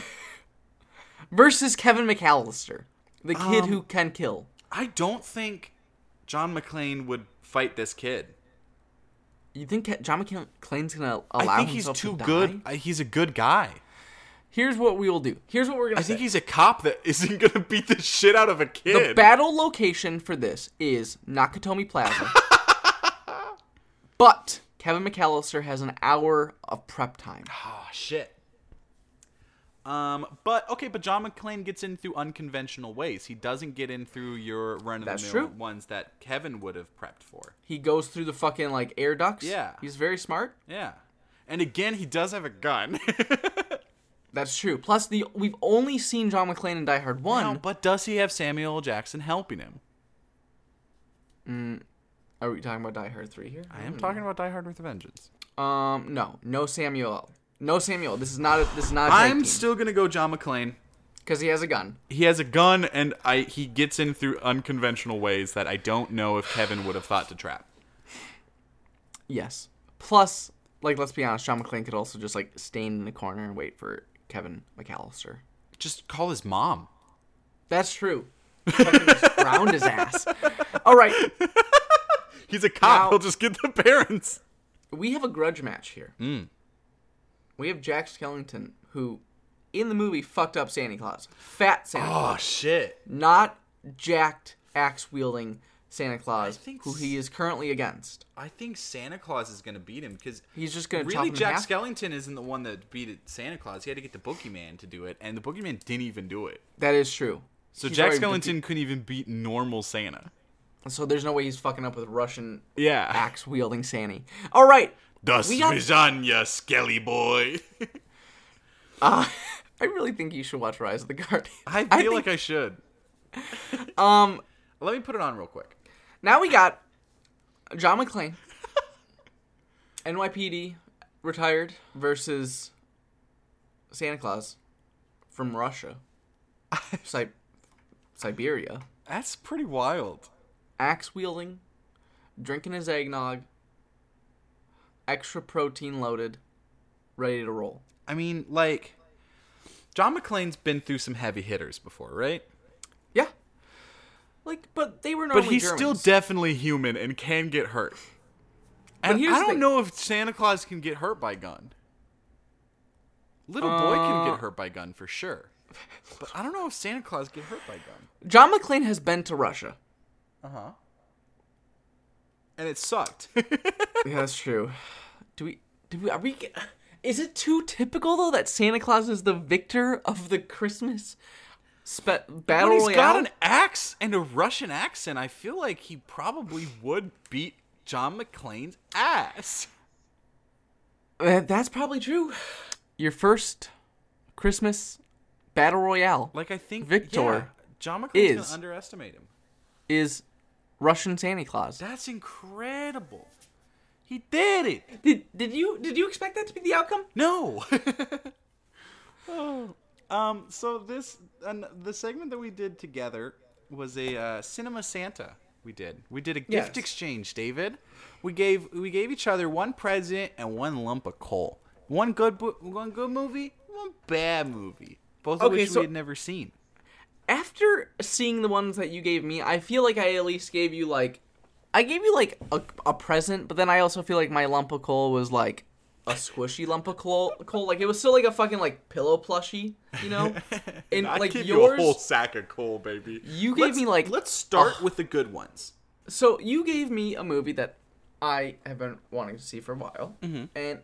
versus Kevin McAllister, the kid Um, who can kill. I don't think John McClane would fight this kid. You think John McClane's gonna allow I think he's too to good. He's a good guy. Here's what we will do. Here's what we're gonna. I think he's a cop that isn't gonna beat the shit out of a kid. The battle location for this is Nakatomi Plaza. but Kevin McAllister has an hour of prep time. oh shit. Um, but okay, but John McClane gets in through unconventional ways. He doesn't get in through your run of the mill ones that Kevin would have prepped for. He goes through the fucking like air ducts. Yeah. He's very smart. Yeah. And again, he does have a gun. That's true. Plus the we've only seen John McClane in Die Hard 1. No, but does he have Samuel L. Jackson helping him? Are we talking about Die Hard 3 here? I am talking about Die Hard with a Vengeance. Um no. No Samuel. No Samuel. This is not a this is not a I'm still gonna go John McClane. cuz he has a gun. He has a gun, and I he gets in through unconventional ways that I don't know if Kevin would have thought to trap. Yes. Plus like let's be honest, John McClane could also just like stand in the corner and wait for Kevin McAllister. Just call his mom. That's true. Fucking just ground his ass. All right. He's a cop. Now- He'll just get the parents. we have a grudge match here. Mm. We have Jack Skellington, who in the movie fucked up Santa Claus. Fat Santa Claus. Oh shit. Not jacked, axe wielding Santa Claus, think who he is currently against. I think Santa Claus is gonna beat him because He's just gonna chop really Jack? Skellington isn't the one that beat Santa Claus. He had to get the Boogeyman to do it, and the Boogeyman didn't even do it. That is true. So He's Jack Skellington couldn't even beat normal Santa. So there's no way he's fucking up with Russian Yeah. axe wielding Santa. All right. Das got- lasagna, Skelly boy. Uh, I really think you should watch Rise of the Guardians. I feel think- like I should. Um. Let me put it on real quick. Now we got John McClane, NYPD retired versus Santa Claus from Russia, Si- Siberia, That's pretty wild. axe wielding, drinking his eggnog, extra protein loaded, ready to roll. I mean, like, John McClane's been through some heavy hitters before, right? Yeah. Like, but they were normally. But he's still definitely human and can get hurt. And I don't know if Santa Claus can get hurt by gun. Little boy can Uh, get hurt by gun for sure. But I don't know if Santa Claus get hurt by gun. John McClane has been to Russia. Uh-huh. And it sucked. Yeah, that's true. Do we? Do we? Are we? Is it too typical though that Santa Claus is the victor of the Christmas spe- battle But he's royale? got an axe and a Russian accent. I feel like he probably would beat John McClane's ass. Uh, that's probably true. Your first Christmas battle royale Like I think Victor yeah, John McClane's is- gonna underestimate him. is Russian Santa Claus. That's incredible. He did it. Did did you did you expect that to be the outcome? No. oh. Um. So this and the segment that we did together was a uh, cinema Santa. We did. We did a gift Yes. exchange, David. We gave we gave each other one present and one lump of coal. One good bo- one good movie, one bad movie. Both of Okay, which so- we had never seen. After seeing the ones that you gave me, I feel like I at least gave you like, I gave you like a, a present, but then I also feel like my lump of coal was like a squishy lump of coal. coal. Like it was still like a fucking like pillow plushie, you know. And I like give yours, you a whole sack of coal, baby. You gave Let's- me, like, Let's start ugh. with the good ones. so you gave me a movie that I have been wanting to see for a while, and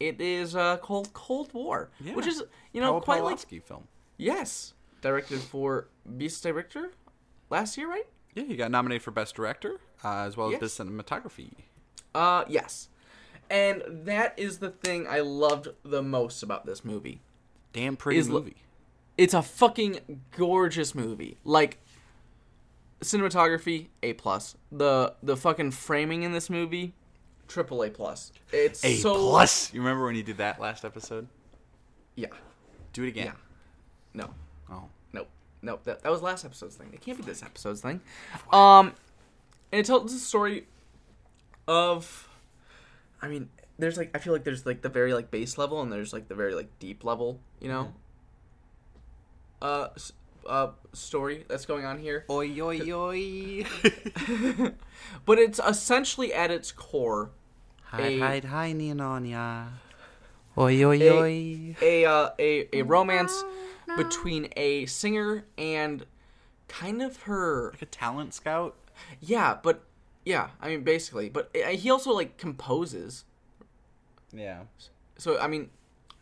it is uh, called Cold War, Yeah. which is you know Paul quite like Pawlikowski film. yes, directed for Beast Director last year, right? Yeah, he got nominated for best director uh, as well as best cinematography. Uh, yes. And that is the thing I loved the most about this movie. Damn pretty Is movie. It's a fucking gorgeous movie. Like cinematography, A plus. The the fucking framing in this movie, triple A plus. It's A so plus. You remember when you did that last episode? Yeah. Do it again. Yeah. No. Oh. Nope. Nope. That, that was last episode's thing. It can't be this episode's thing. Um, and it tells the story of, I mean, there's like I feel like there's like the very like base level and there's like the very like deep level, you know. Uh, uh, story that's going on here, Oi oi oi. but it's essentially at its core hide A- hide hide Neononia. Oi oi A- oi. a uh, a a romance between a singer and kind of her Like a talent scout. Yeah, but yeah, I mean basically, but he also like composes. Yeah. So I mean,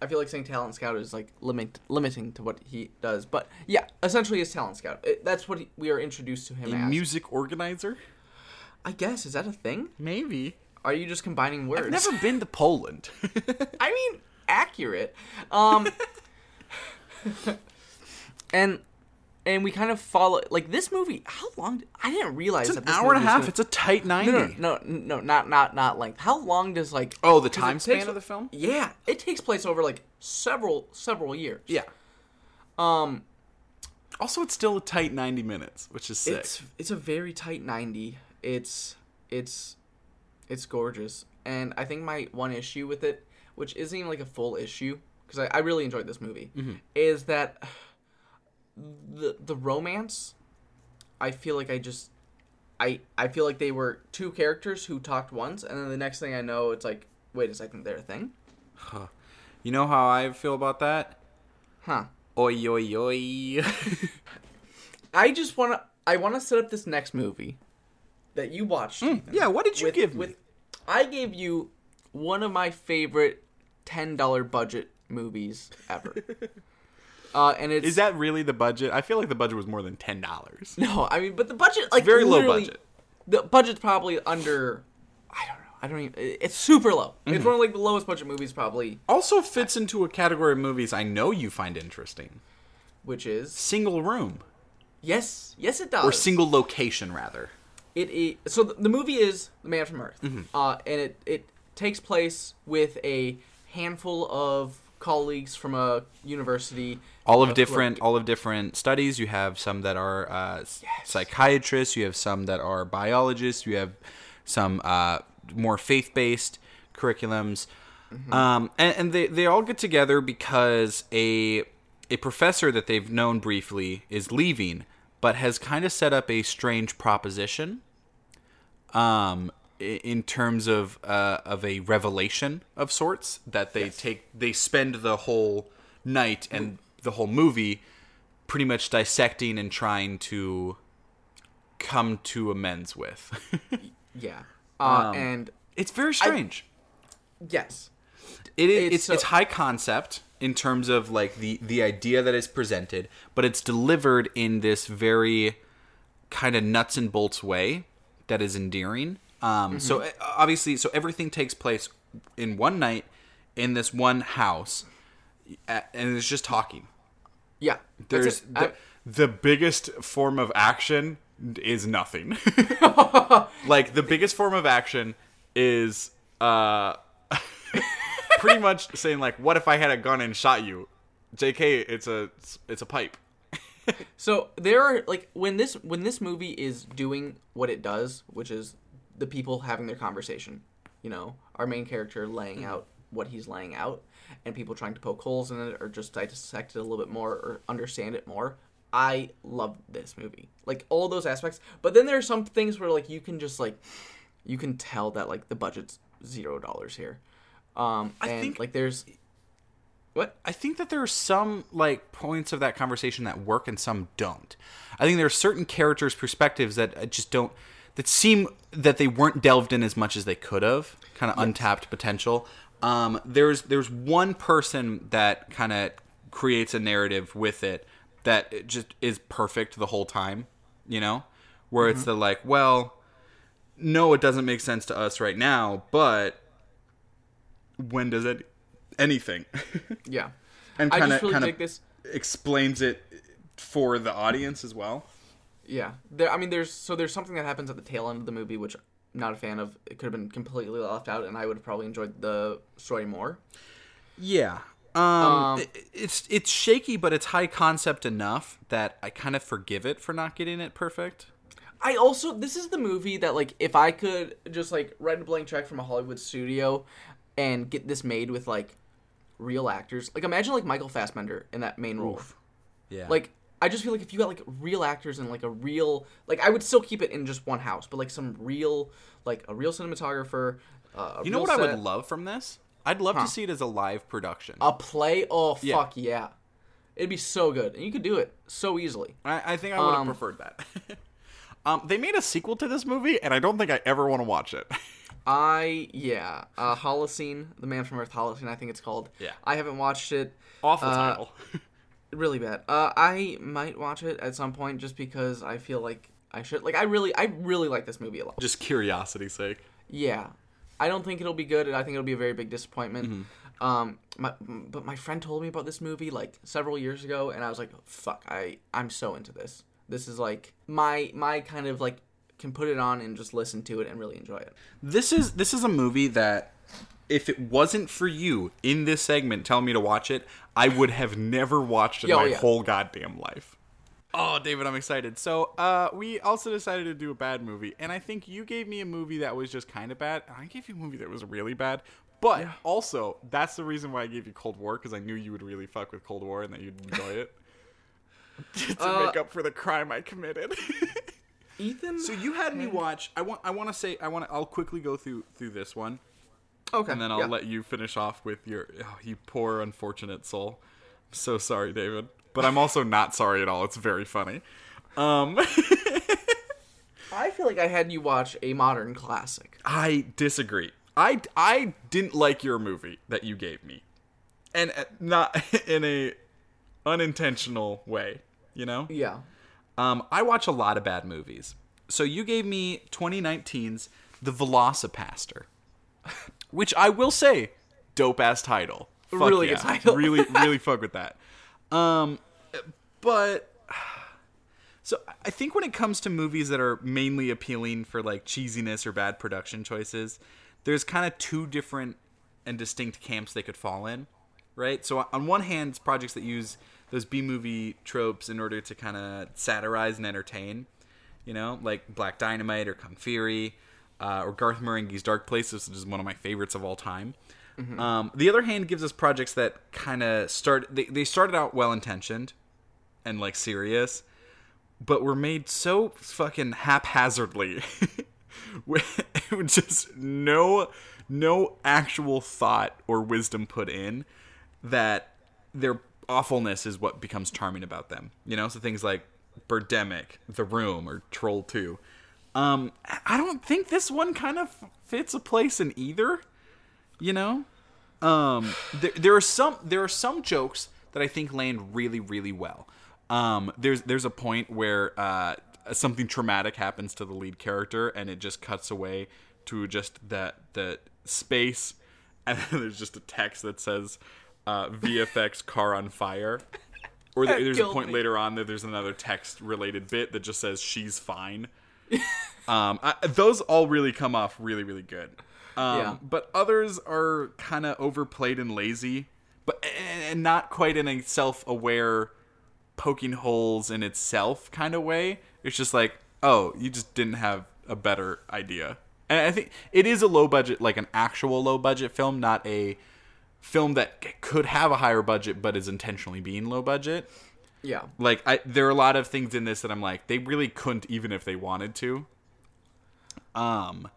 I feel like saying talent scout is like limit limiting to what he does, but yeah, essentially he's talent scout. It, that's what he, we are introduced to him A as. music organizer? I guess is that a thing? Maybe. Are you just combining words? I've never been to Poland. I mean, accurate. Um, and and we kind of follow like this movie. How long? Did, I didn't realize it's that an this hour and a half. gonna- It's a tight 90. no, no, no, no, not not not length. How long does like? Oh, the time span takes- of the film? Yeah, it takes place over like several several years. Yeah. Um, Also, it's still a tight 90 minutes, which is sick. it's it's a very tight ninety. It's it's it's gorgeous, and I think my one issue with it, which isn't even like a full issue, because I, I really enjoyed this movie, is that the the romance. I feel like I just. I, I feel like they were two characters who talked once, and then the next thing I know, it's like, wait a second, they're a thing, You know how I feel about that? huh? Oi oi oi. I just want to I want to set up this next movie that you watched. Hmm, Ethan, yeah, what did you with- give me? with- I gave you one of my favorite ten dollar budget movies ever. uh, and it's Is that really the budget? I feel like the budget was more than ten dollars. no, I mean, but the budget like very low literally- budget. The budget's probably under. I don't know. I don't even. It's super low. Mm-hmm. It's one of like the lowest budget movies probably, Also fits into a category of movies I know you find interesting. which is Single room yes, yes, it does. or single location rather. it, so the, the movie is the man from earth Mm-hmm. uh, and it, it takes place with a handful of colleagues from a university all of different all of different studies. You have some that are uh, s- psychiatrists. You have some that are biologists. You have some uh, more faith-based curriculums. Um, and, and they, they all get together because a a professor that they've known briefly is leaving but has kind of set up a strange proposition um, in terms of uh, of a revelation of sorts that they take they spend the whole night and the whole movie pretty much dissecting and trying to come to amends with. yeah uh, Um, and it's very strange. yes It is It's it's, so- it's high concept in terms of like the the idea that is presented, but it's delivered in this very kind of nuts and bolts way that is endearing. Um, So uh, obviously, so everything takes place in one night in this one house, and it's just talking. There's the, the biggest form of action is nothing. like the biggest form of action is uh pretty much saying like what if I had a gun and shot you? JK, it's a it's a pipe. So there are like when this when this movie is doing what it does, which is the people having their conversation. You know, our main character laying out what he's laying out, and people trying to poke holes in it or just dissect it a little bit more or understand it more. I love this movie, like all those aspects. But then there are some things where like you can just like you can tell that like the budget's zero dollars here. Um, I and think- like there's what I think that there are some like points of that conversation that work and some don't. I think there are certain characters' perspectives that uh, just don't that seem that they weren't delved in as much as they could have, kind of untapped potential. Um, there's there's one person that kind of creates a narrative with it that it just is perfect the whole time, you know, where it's the like, well, no, it doesn't make sense to us right now, but when does it anything? yeah. and kind of kind of this. explains it for the audience as well. Yeah, there. I mean, there's so there's something that happens at the tail end of the movie which not a fan of. It could have been completely left out, and I would have probably enjoyed the story more. Yeah. Um, it- it's it's shaky, but it's high concept enough that I kind of forgive it for not getting it perfect. I also this is the movie that like if I could just like write a blank check from a Hollywood studio and get this made with like real actors. Like imagine like Michael Fassbender in that main role. Yeah. Like I just feel like if you got like real actors and like a real like I would still keep it in just one house, but like some real like a real cinematographer. Uh, a you know what I would love from this? I'd love to see it as a live production. A play? Oh Yeah. fuck yeah. It'd be so good. And you could do it so easily. I, I think I would have Um, preferred that. um, they made a sequel to this movie, and I don't think I ever want to watch it. I yeah. Uh Holocene, The Man from Earth Holocene, I think it's called. Yeah. I haven't watched it. Awful Uh, title. Really bad. Uh I might watch it at some point just because I feel like I should like I really I really like this movie a lot. Just curiosity's sake. Yeah. I don't think it'll be good and I think it'll be a very big disappointment. Mm-hmm. Um my but my friend told me about this movie like several years ago and I was like, fuck, I I'm so into this. This is like my my kind of like can put it on and just listen to it and really enjoy it. This is this is a movie that if it wasn't for you in this segment telling me to watch it, I would have never watched in Yo, my yeah. whole goddamn life. Oh, David, I'm excited. So, uh, we also decided to do a bad movie, and I think you gave me a movie that was just kind of bad, and I gave you a movie that was really bad. But also, that's the reason why I gave you Cold War because I knew you would really fuck with Cold War and that you'd enjoy it to Uh, make up for the crime I committed. Ethan so you had me watch. I want. I want to say. I want. to I'll quickly go through through this one. Okay. And then I'll yeah. let you finish off with your oh, you poor unfortunate soul. I'm so sorry, David. But I'm also not sorry at all. It's very funny. Um I feel like I had you watch a modern classic. I disagree. I I didn't like your movie that you gave me, and uh, not in a unintentional way. You know. Yeah. Um, I watch a lot of bad movies. So you gave me 2019's The VelociPastor, which I will say, dope ass title. Fuck Really yeah. good title. really, really fuck with that. Um, but so I think when it comes to movies that are mainly appealing for like cheesiness or bad production choices, there's kind of two different and distinct camps they could fall in, right? So on one hand, it's projects that use those B movie tropes in order to kind of satirize and entertain, you know, like Black Dynamite or Kung Fury, uh, or Garth Marenghi's Dark Places, which is one of my favorites of all time. Um, the other hand gives us projects that kind of start. They, they started out well intentioned and like serious, but were made so fucking haphazardly with with just no no actual thought or wisdom put in that their awfulness is what becomes charming about them. You know, so things like Birdemic, The Room, or Troll Two. Um, I don't think this one kind of fits a place in either. You know, um, there, there are some there are some jokes that I think land really really well. Um, there's there's a point where uh, something traumatic happens to the lead character, and it just cuts away to just that that space, and then there's just a text that says uh, "VFX car on fire." Or there's a point me. later on that there's another text related bit that just says she's fine. Um, I, those all really come off really really good. Um, Yeah. But others are kind of overplayed and lazy, but and not quite in a self-aware, poking holes in itself kind of way. It's just like, oh, you just didn't have a better idea. And I think it is a low budget, like an actual low budget film, not a film that could have a higher budget but is intentionally being low budget. Yeah. Like I, there are a lot of things in this that I'm like, they really couldn't even if they wanted to. Um.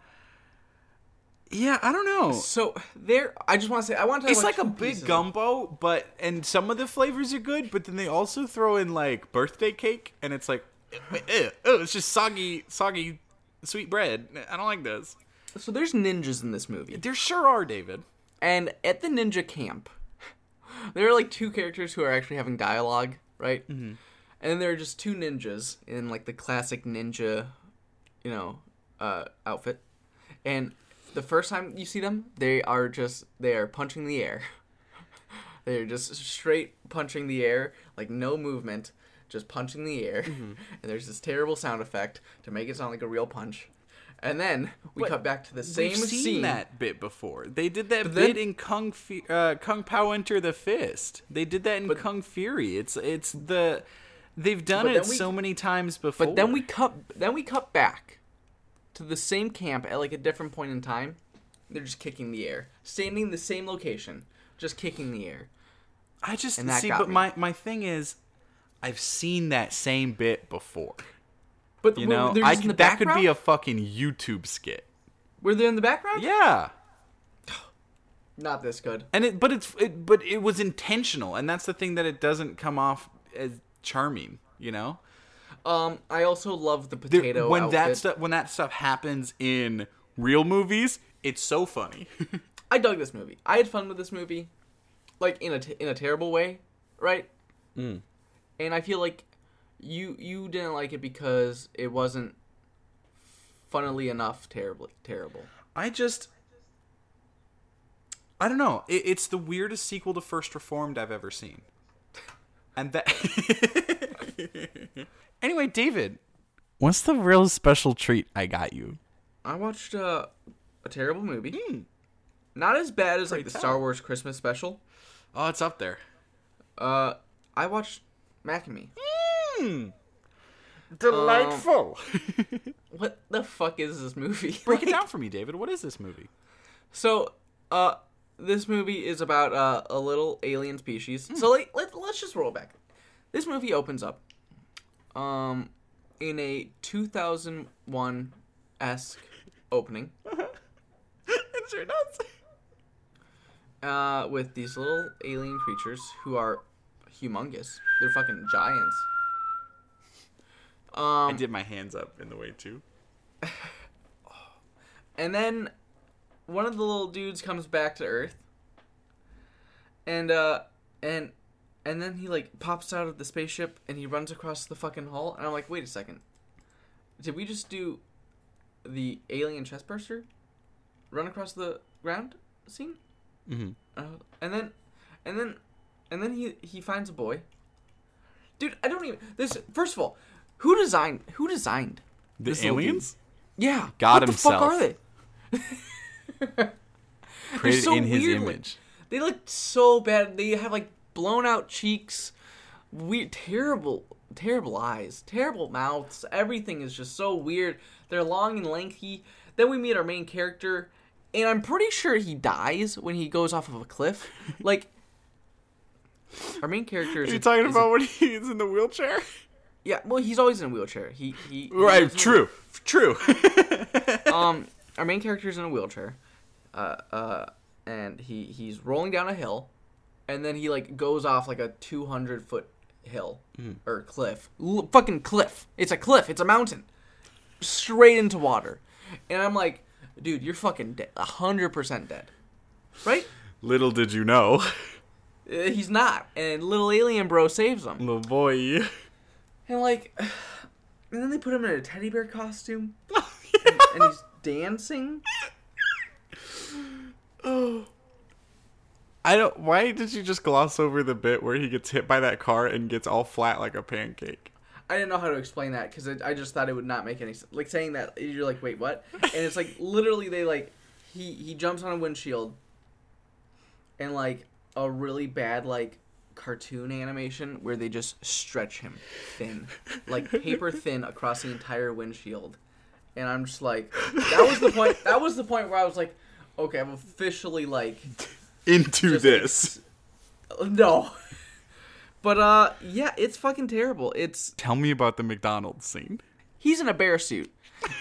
Yeah, I don't know. So there, I just want to say, I want to. It's like a big gumbo, but and some of the flavors are good, but then they also throw in like birthday cake, and it's like, oh, it's just soggy, soggy, sweet bread. I don't like this. So there's ninjas in this movie, There sure are, David. and at the ninja camp, there are like two characters who are actually having dialogue, right? Mm-hmm. And then there are just two ninjas in like the classic ninja, you know, uh, outfit. And the first time you see them, they are just they are punching the air. They're just straight punching the air, like no movement, just punching the air. And there's this terrible sound effect to make it sound like a real punch. And then we cut back to the same We've seen scene. that bit before. They did that But bit then- in Kung Fu- uh, Kung Pow Enter the Fist. They did that in But- Kung Fury. It's it's the they've done it we- so many times before. But then we cut then we cut back to the same camp at like a different point in time. They're just kicking the air, standing in the same location, just kicking the air. I just and that see. But me. my my thing is, I've seen that same bit before. But You know, I just in could, that could be a fucking YouTube skit. Were they in the background? Yeah. Not this good. And it, but it's, it, but it was intentional, and that's the thing that it doesn't come off as charming. You know, Um, I also love the There- potato when that stuff when that stuff happens in real movies, it's so funny. I dug this movie. I had fun with this movie, like in a t- in a terrible way, right? Mm. And I feel like you you didn't like it because it wasn't funnily enough terribly terrible. I just, I don't know. It, it's the weirdest sequel to First Reformed I've ever seen, and that. anyway, David, what's the real special treat I got you? I watched uh, a terrible movie. Not as bad as like the. Star Wars Christmas special. Oh, it's up there. Uh, I watched Mac and Me. Delightful. What the fuck is this movie? Break it down for me, David. What is this movie? So, uh, this movie is about uh, a little alien species. Hmm. So, like, let, let's just roll back. This movie opens up, um, in a 2001 esque opening, it sure does. uh, with these little alien creatures who are humongous. They're fucking giants. I Um, did my hands up in the way too. and then one of the little dudes comes back to Earth, and uh, and and then he like pops out of the spaceship and he runs across the fucking hall, and I'm like, wait a second, did we just do the alien chestburster run across the ground scene? Mm-hmm. Uh, and then, and then, and then he he finds a boy. Dude, I don't even. This first of all, who designed who designed The this aliens Yeah, God what himself. the fuck are they? created so in his weird, image. They look so bad. They have like blown out cheeks, weird, terrible, terrible eyes, terrible mouths. Everything is just so weird. They're long and lengthy. Then we meet our main character, and I'm pretty sure he dies when he goes off of a cliff. Like, our main character is. Are you a- talking is a- about when he's in the wheelchair? Yeah, well, he's always in a wheelchair. He he. Right. True. True. um, our main character is in a wheelchair, uh, uh, and he he's rolling down a hill, and then he like goes off like a two hundred foot hill or cliff, L- fucking cliff. It's a cliff. It's a mountain, straight into water, and I'm like, dude, you're fucking dead, hundred percent dead, right? Little did you know, Uh, he's not, and little alien bro saves him, little boy. and like, and then they put him in a teddy bear costume, oh, and, and he's dancing. oh. I don't. Why did you just gloss over the bit where he gets hit by that car and gets all flat like a pancake? I didn't know how to explain that because I just thought it would not make any sense. Like saying that you're like, wait, what? And it's like literally they like he he jumps on a windshield, and like a really bad like cartoon animation where they just stretch him thin, like paper thin across the entire windshield, and I'm just like, that was the point. That was the point where I was like, okay, I'm officially like Into this. no. But uh yeah, it's fucking terrible. It's Tell me about the McDonald's scene. he's in a bear suit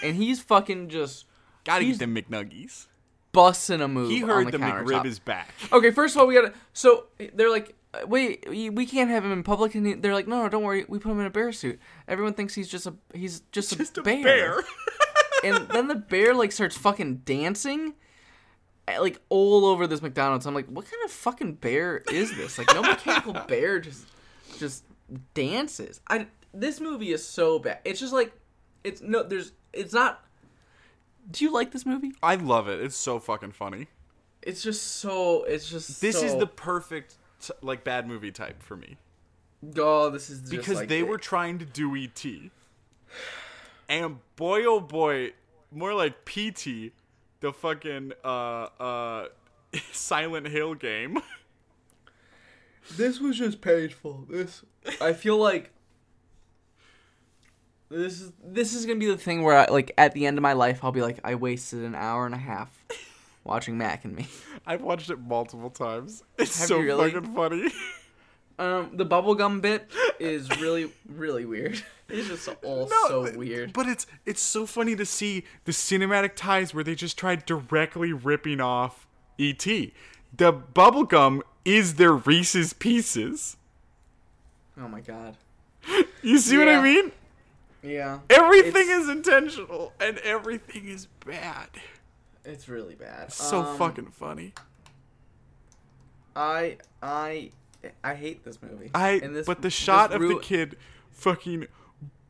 and he's fucking just Gotta get them McNuggies. busting a move. He heard the, the. McRib is back. Okay, first of all, we gotta. So they're like, wait, we we can't have him in public, and he- they're like, no, no, don't worry, we put him in a bear suit. Everyone thinks he's just a he's just, Just a, a bear. bear. and then the bear like starts fucking dancing. uh, Like all over this McDonald's, I'm like, what kind of fucking bear is this? Like, no mechanical bear just, just dances. I this movie is so bad. It's just like, it's no, there's, it's not. Do you like this movie? I love it. It's so fucking funny. It's just so. It's just. This is the perfect t- like bad movie type for me Oh, this is just because like they the- were trying to do ET, and boy oh boy, more like PT, the fucking uh uh Silent Hill game. This was just painful. This I feel like this is this is gonna be the thing where I, like at the end of my life I'll be like I wasted an hour and a half watching Mac and me. I've watched it multiple times. It's Have so really? fucking funny. Um, the bubblegum bit is really really weird. It's just all so weird. But it's it's so funny to see the cinematic ties where they just tried directly ripping off ET. The bubblegum is their Reese's Pieces. Oh my god. You see what I mean? Yeah. Everything It's- is intentional and everything is bad. It's really bad. So Um, fucking funny. I I I hate this movie. I And this- but the this shot of the kid fucking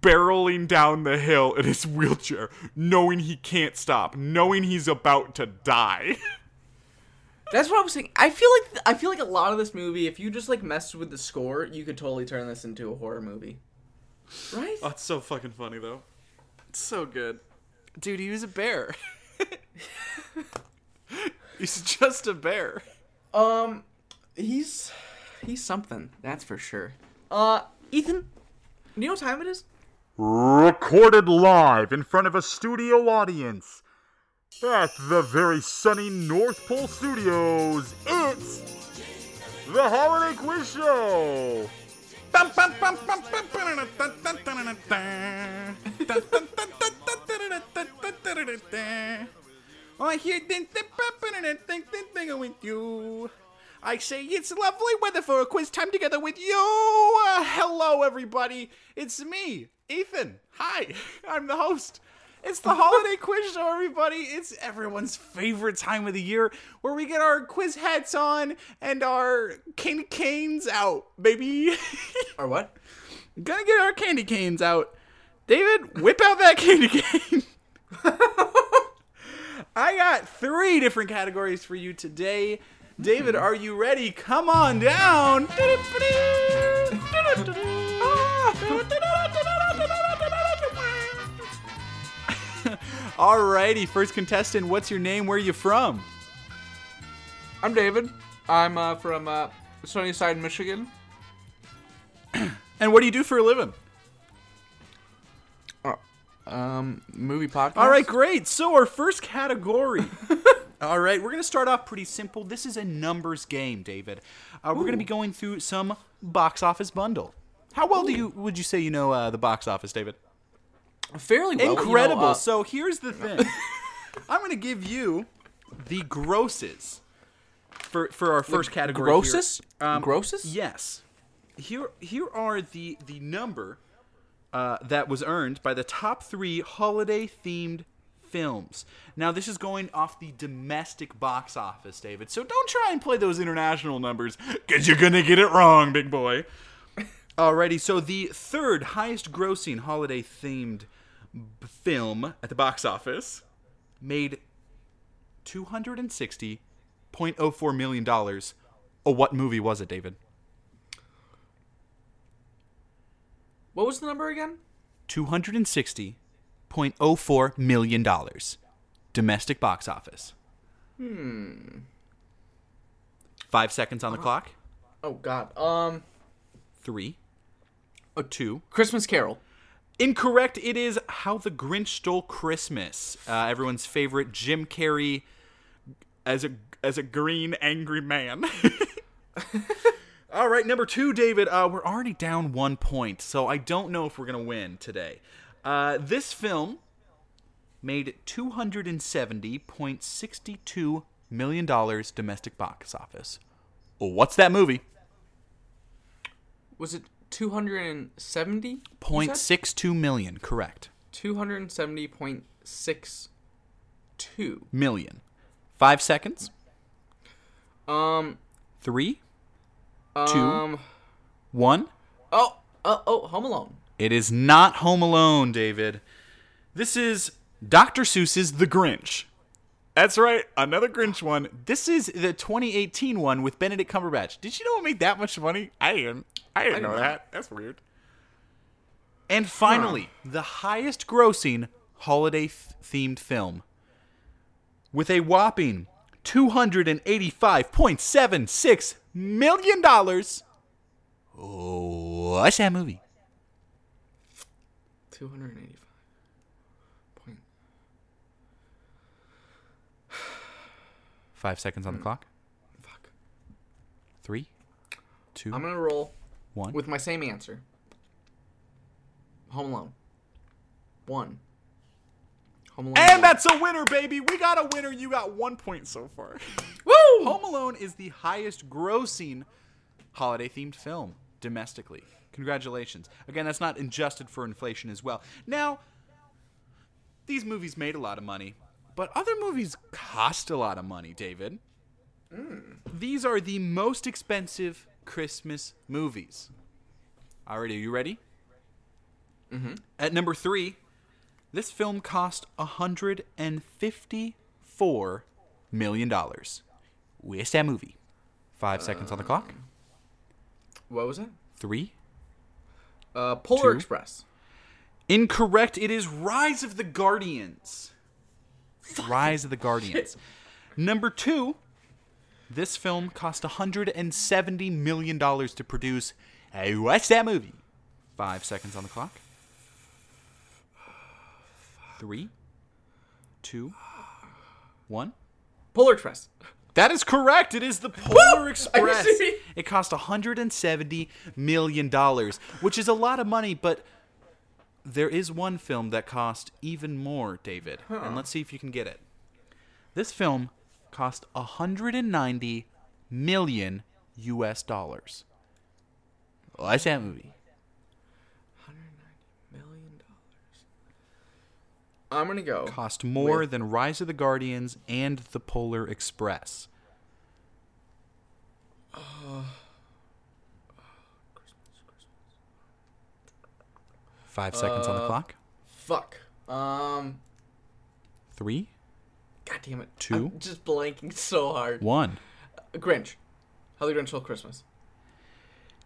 barreling down the hill in his wheelchair, knowing he can't stop, knowing he's about to die. That's what I was saying. I feel like I feel like a lot of this movie, if you just like messed with the score, you could totally turn this into a horror movie. Right? Oh, it's so fucking funny though. It's so good. Dude, he was a bear. He's just a bear. Um, he's he's something. That's for sure. Uh, Ethan, do you know what time it is? Recorded live in front of a studio audience at the very sunny North Pole Studios. It's the Holiday Quiz Show. I hear ding ding ding ding ding ding with you. I say it's lovely weather for a quiz time together with you. Uh, hello, everybody. It's me, Ethan. Hi, I'm the host. It's the holiday quiz show, everybody. It's everyone's favorite time of the year where we get our quiz hats on and our candy canes out, baby. Or what? Gonna get our candy canes out. David, whip out that candy cane. I got three different categories for you today. David, are you ready? Come on down. Alrighty, first contestant, what's your name? Where are you from? I'm David. I'm uh, from uh, Sunnyside, Michigan. And what do you do for a living? Um, movie podcast. All right, great. So our first category. All right, we're gonna start off pretty simple. This is a numbers game, David. Uh, we're gonna be going through some box office bundle. How well do you would you say you know uh, the box office, David? fairly well. you know, Incredible. uh, so here's the thing. I'm gonna give you the grosses for for our first category. here. grosses? Grosses? Yes. Here here are the the number uh, that was earned by the top three holiday themed films. Now this is going off the domestic box office, David. So don't try and play those international numbers, cause you're gonna get it wrong, big boy. Alrighty, so the third highest grossing holiday themed b- film at the box office made $260.04 million. Oh, what movie was it, David? What was the number again? $260.04 million. Domestic box office. Hmm. Five seconds on the clock. Oh God. Um, Three. A two. Christmas Carol. Incorrect. It is How the Grinch Stole Christmas. Uh, everyone's favorite Jim Carrey as a as a green angry man. All right, number two, David. Uh, we're already down one point, so I don't know if we're gonna win today. Uh, this film made two hundred and seventy point sixty two million dollars domestic box office. What's that movie? Was it 270? Point six two million. Correct. 270.62. Million. Five seconds. Um, Three. Um, One. oh, oh, oh, Home Alone. It is not Home Alone, David. This is Dr. Seuss's The Grinch. That's right, another Grinch one. This is the 2018 one with Benedict Cumberbatch. Did you know it made that much money? I didn't. I didn't know that. That's weird. And finally, the highest grossing holiday themed film with a whopping $285.76 million. Oh, what's that movie? 285. Five seconds on the hmm. clock. Fuck. Three, two, I'm gonna roll one. with my same answer. Home Alone. One. Home Alone. one. and that's a winner, baby. We got a winner. You got one point so far. Woo! Home Alone is the highest grossing holiday themed film domestically. Congratulations. Again, that's not adjusted for inflation as well. Now, these movies made a lot of money, but other movies cost a lot of money, David. These are the most expensive Christmas movies. Alrighty, are you ready? Mm-hmm. At number three, this film cost $154 million. Where's that movie? Five seconds on the clock. What was it? Three. Uh, Polar Two. Express. Incorrect. It is Rise of the Guardians. Rise of the Guardians. Number two, this film cost $170 million to produce. Hey, what's that movie? Five seconds on the clock. Three, two, one. Polar Express. That is correct. It is the Polar Express. It cost 170 million dollars, which is a lot of money, but there is one film that cost even more, David. And let's see if you can get it. This film cost 190 million US dollars. What's that movie? Million dollars. I'm gonna go. cost more With- than Rise of the Guardians and The Polar Express? Five seconds on the Uh, clock. Fuck. Um. Three, God damn it. Two. I'm just blanking so hard. one. Grinch. How the Grinch Stole Christmas.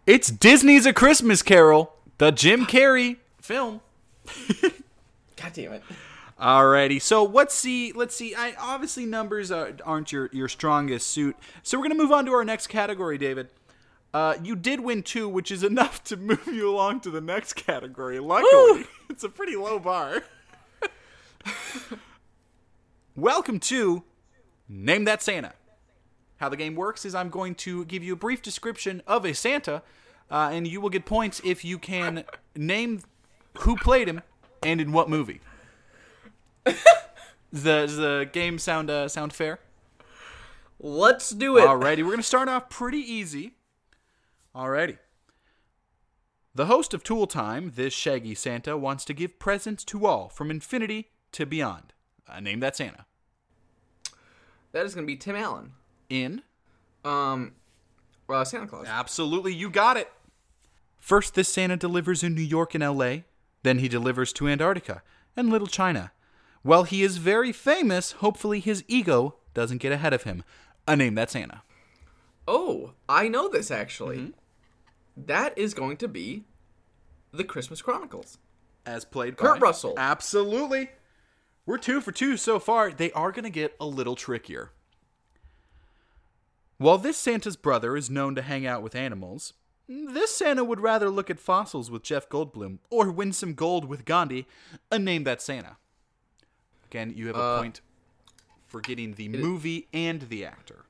It's Disney's A Christmas Carol, the Jim Carrey film. God damn it. Alrighty, so let's see. Let's see. I obviously numbers are, aren't your your strongest suit, so we're gonna move on to our next category, David. Uh, you did win two, which is enough to move you along to the next category. Luckily, it's a pretty low bar. Welcome to Name That Santa. How the game works is I'm going to give you a brief description of a Santa, uh, and you will get points if you can name who played him and in what movie. Does the, does the game sound uh, sound fair? Let's do it. Alrighty, we're gonna start off pretty easy. Alrighty. The host of Tool Time, this Shaggy Santa, wants to give presents to all from infinity to beyond. Uh, name that Santa. That is gonna be Tim Allen. In. Um. Well, Santa Claus. Absolutely, you got it. First, this Santa delivers in New York and LA. Then he delivers to Antarctica and Little China. While he is very famous, hopefully his ego doesn't get ahead of him. A name that Santa. Oh, I know this actually. Mm-hmm. That is going to be the Christmas Chronicles. as played by Kurt by Russell. Absolutely. We're two for two so far. They are going to get a little trickier. While this Santa's brother is known to hang out with animals, this Santa would rather look at fossils with Jeff Goldblum or win some gold with Gandhi. A name that Santa. Again, you have a Uh, point for getting the movie and the actor.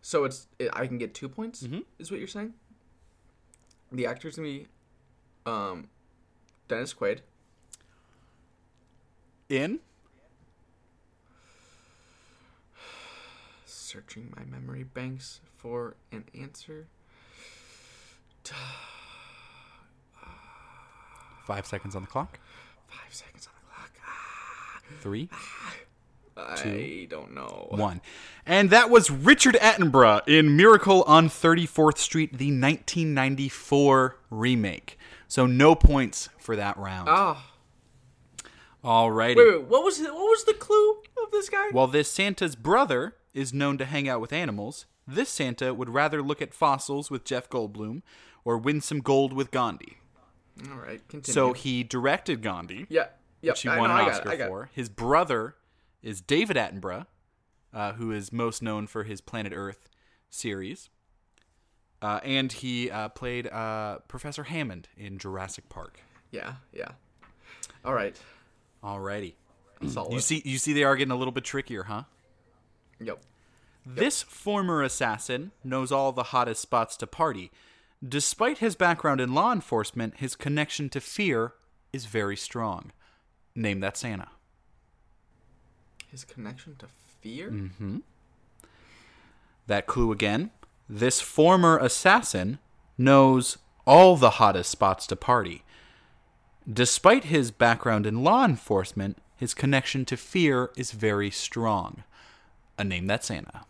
So it's it, I can get two points. Mm-hmm. Is what you're saying? The actor's gonna be, um, Dennis Quaid. In Searching my memory banks for an answer. five seconds on the clock. Five seconds on the Three, I don't know. one. And that was Richard Attenborough in Miracle on 34th Street, the 1994 remake. So no points for that round. Ah, Alrighty. wait, wait. What was it? What was the clue of this guy? While this Santa's brother is known to hang out with animals, this Santa would rather look at fossils with Jeff Goldblum or win some gold with Gandhi. All right, continue. So he directed Gandhi, yeah, yep. which he I won know, an it, Oscar it. for. His brother is David Attenborough, uh, who is most known for his Planet Earth series. Uh, and he uh, played uh, Professor Hammond in Jurassic Park. Yeah, yeah. All right. Alrighty. Solid. You see, you see, they are getting a little bit trickier, huh? Yep. This former assassin knows all the hottest spots to party. Despite his background in law enforcement, his connection to fear is very strong. Name that Santa. His connection to fear. Mm. That clue again. This former assassin knows all the hottest spots to party. Despite his background in law enforcement, his connection to fear is very strong. A name that Santa.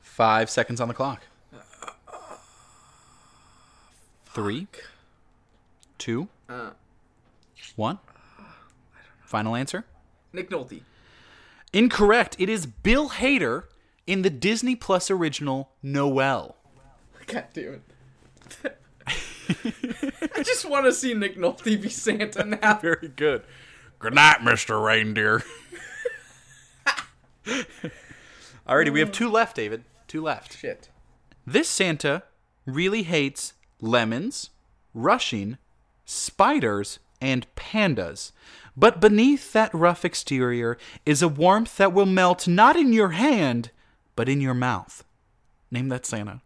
Five seconds on the clock. Three, two, Uh, one. Final answer? Nick Nolte. Incorrect. It is Bill Hader in the Disney Plus original Noelle. God damn it. I just want to see Nick Nolte be Santa now. Very good. Good night, Mr. Reindeer. Alrighty, we have two left, David. Two left. Shit. This Santa really hates lemons, rushing, spiders, and pandas. But beneath that rough exterior is a warmth that will melt not in your hand, but in your mouth. Name that Santa.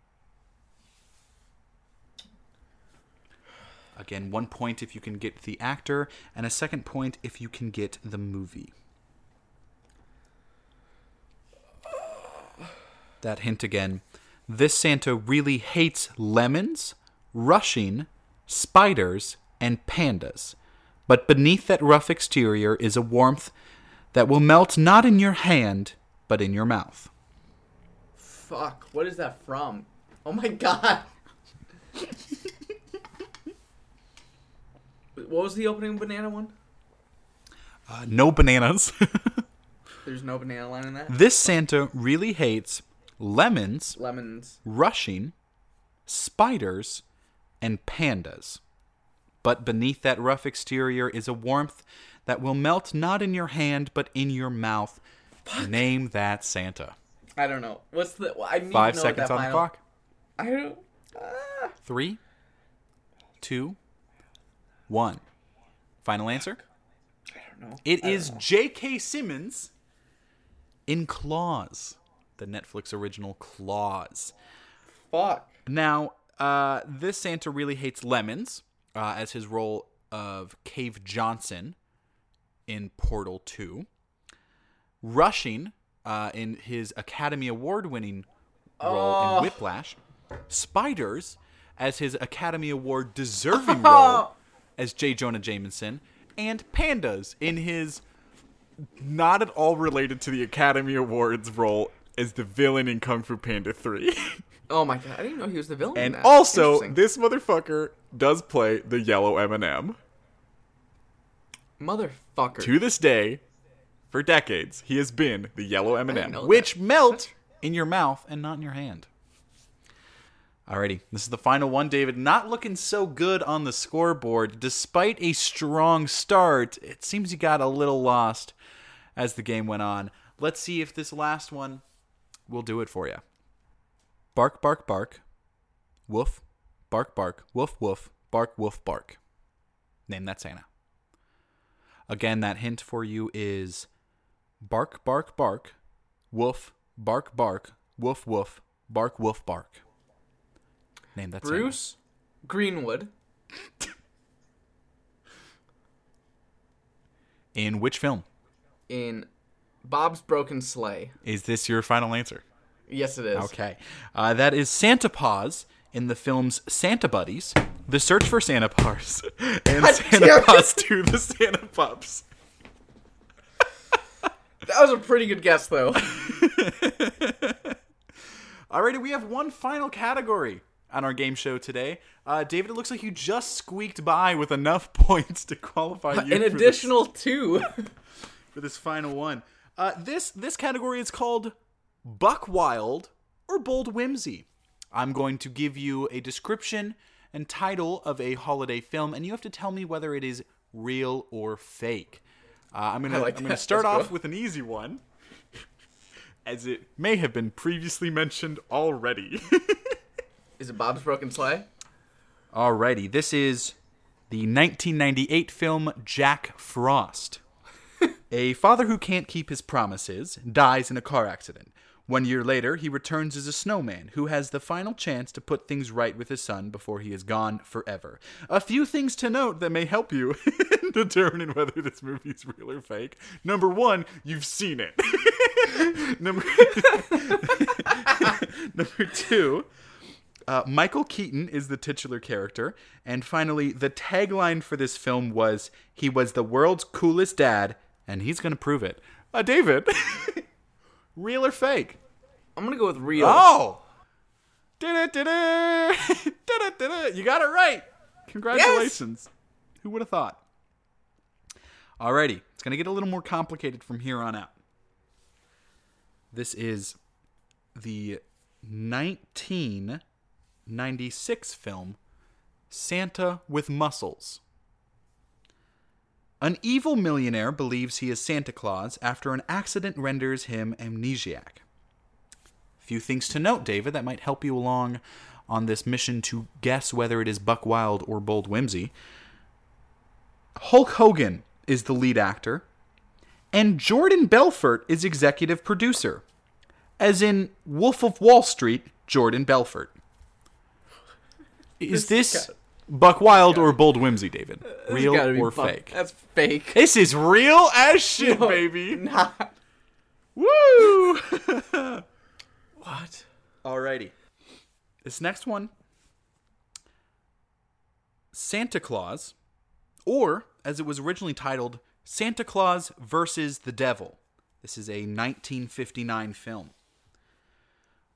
Again, one point if you can get the actor, and a second point if you can get the movie. That hint again. This Santa really hates lemons, rushing, spiders, and pandas. But beneath that rough exterior is a warmth that will melt not in your hand, but in your mouth. Fuck. What is that from? Oh my god. what was the opening banana one? Uh, no bananas. There's no banana line in that. this Santa really hates lemons, Lemons. rushing, spiders, and pandas. But beneath that rough exterior is a warmth that will melt not in your hand, but in your mouth. Name that Santa. I don't know. What's the? I need Five to know seconds on that the clock. I don't. Ah. Three, two, one. Final answer? I don't know. It is J.K. Simmons in Claws, the Netflix original Claws. Fuck. Now, uh, this Santa really hates lemons, uh, as his role of Cave Johnson in Portal 2. Rushing uh, in his Academy Award winning role in Whiplash. Spiders as his Academy Award deserving role as J. Jonah Jameson. And Pandas in his not at all related to the Academy Awards role as the villain in Kung Fu Panda 3. Oh my god. I didn't know he was the villain. in And also, this motherfucker does play the yellow M&M. motherfucker. To this day, for decades, he has been the yellow M&M, which that. melt in your mouth and not in your hand. Alrighty, this is the final one, David. Not looking so good on the scoreboard. Despite a strong start, it seems you got a little lost as the game went on. Let's see if this last one will do it for you. Bark, bark, bark. Woof, bark, bark. Woof, woof. Bark, woof, bark. Name that Santa. Again, that hint for you is bark, bark, bark. Woof, bark, bark. Woof, woof. Bark, woof, bark. Name that Santa. Bruce Greenwood. In which film? in Bob's Broken Sleigh. Is this your final answer? Yes, it is. Okay. Uh, that is Santa Paws in the films Santa Buddies, The Search for Santa Paws, and God Santa. Paws 2, The Santa Pups. That was a pretty good guess, though. Alrighty, we have one final category on our game show today. Uh, David, it looks like you just squeaked by with enough points to qualify you An for this- additional two. for this final one. Uh, this this category is called Buck Wild or Bold Whimsy. I'm going to give you a description and title of a holiday film, and you have to tell me whether it is real or fake. Uh, I'm gonna like I'm gonna start off go. with an easy one, as it may have been previously mentioned already. Is it Bob's Broken Sleigh? Alrighty, this is the 1998 film Jack Frost. a father who can't keep his promises dies in a car accident. One year later, he returns as a snowman who has the final chance to put things right with his son before he is gone forever. A few things to note that may help you in determining whether this movie is real or fake. Number one, you've seen it. Number, Number two, uh, Michael Keaton is the titular character. And finally, the tagline for this film was He was the world's coolest dad, and he's going to prove it. Uh, David, real or fake? I'm gonna go with real. Oh! Da-da-da-da. Da-da-da-da. You got it right. Congratulations. Who would have thought? Alrighty, it's going to get a little more complicated from here on out. This is the 1996 film Santa with Muscles. An evil millionaire believes he is Santa Claus after an accident renders him amnesiac. Few things to note, David, that might help you along on this mission to guess whether it is Buck Wild or Bold Whimsy. Hulk Hogan is the lead actor, and Jordan Belfort is executive producer, as in Wolf of Wall Street, Jordan Belfort. Is this Buck Wild or Bold Whimsy, David? Uh, real or fuck- fake? That's fake. This is real as shit, baby. Not. Woo! What? Alrighty. This next one Santa Claus, or as it was originally titled, Santa Claus versus the Devil. This is a 1959 film.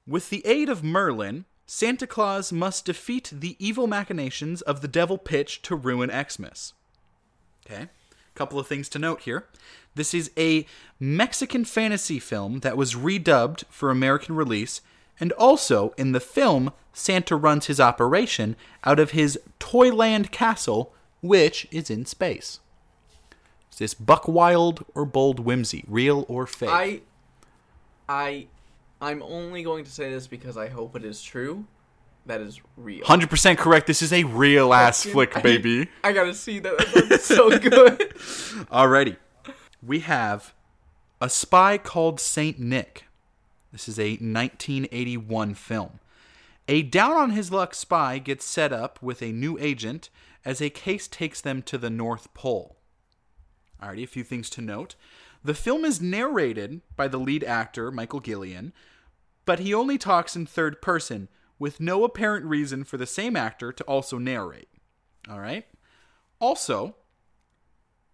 With the aid of Merlin, Santa Claus must defeat the evil machinations of the devil Pitch to ruin Xmas. Okay. Couple of things to note here. This is a Mexican fantasy film that was redubbed for American release, and also in the film, Santa runs his operation out of his Toyland castle, which is in space. Is this buck wild or bold whimsy, real or fake? I, I, I'm only going to say this because I hope it is true. That is real. 100% correct. This is a real ass flick, I- baby. I gotta see that. That's so good. Alrighty. We have A Spy Called Saint Nick. This is a 1981 film. A down on his luck spy gets set up with a new agent as a case takes them to the North Pole. Alrighty, a few things to note. The film is narrated by the lead actor, Michael Gillian, but he only talks in third person with no apparent reason for the same actor to also narrate. Alright? Also,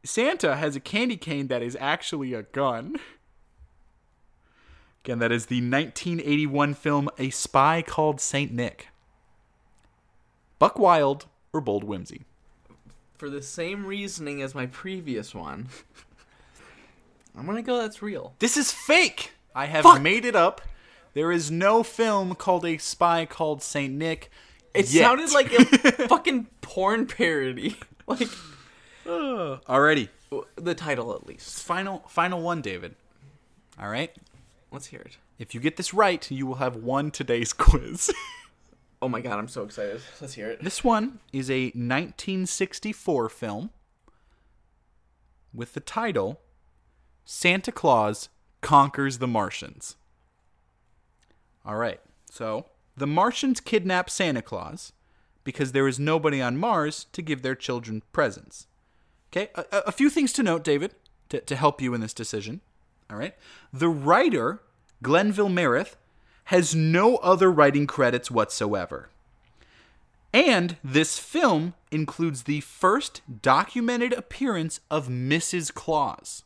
Santa has a candy cane that is actually a gun. Again, that is the 1981 film A Spy Called Saint Nick. Buck Wild or Bold Whimsy? For the same reasoning as my previous one, I'm gonna go. That's real. This is fake! I have Fuck. made it up. There is no film called A Spy Called Saint Nick. It yet. sounded like a fucking porn parody. Like Alrighty. the title, at least. Final final one, David. Alright? Let's hear it. If you get this right, you will have won today's quiz. Oh my god, I'm so excited. Let's hear it. This one is a 1964 film with the title Santa Claus Conquers the Martians. All right, so the Martians kidnap Santa Claus because there is nobody on Mars to give their children presents. Okay, a, a- few things to note, David, to, to help you in this decision. All right, the writer, Glenville Mareth, has no other writing credits whatsoever. And this film includes the first documented appearance of Mrs. Claus.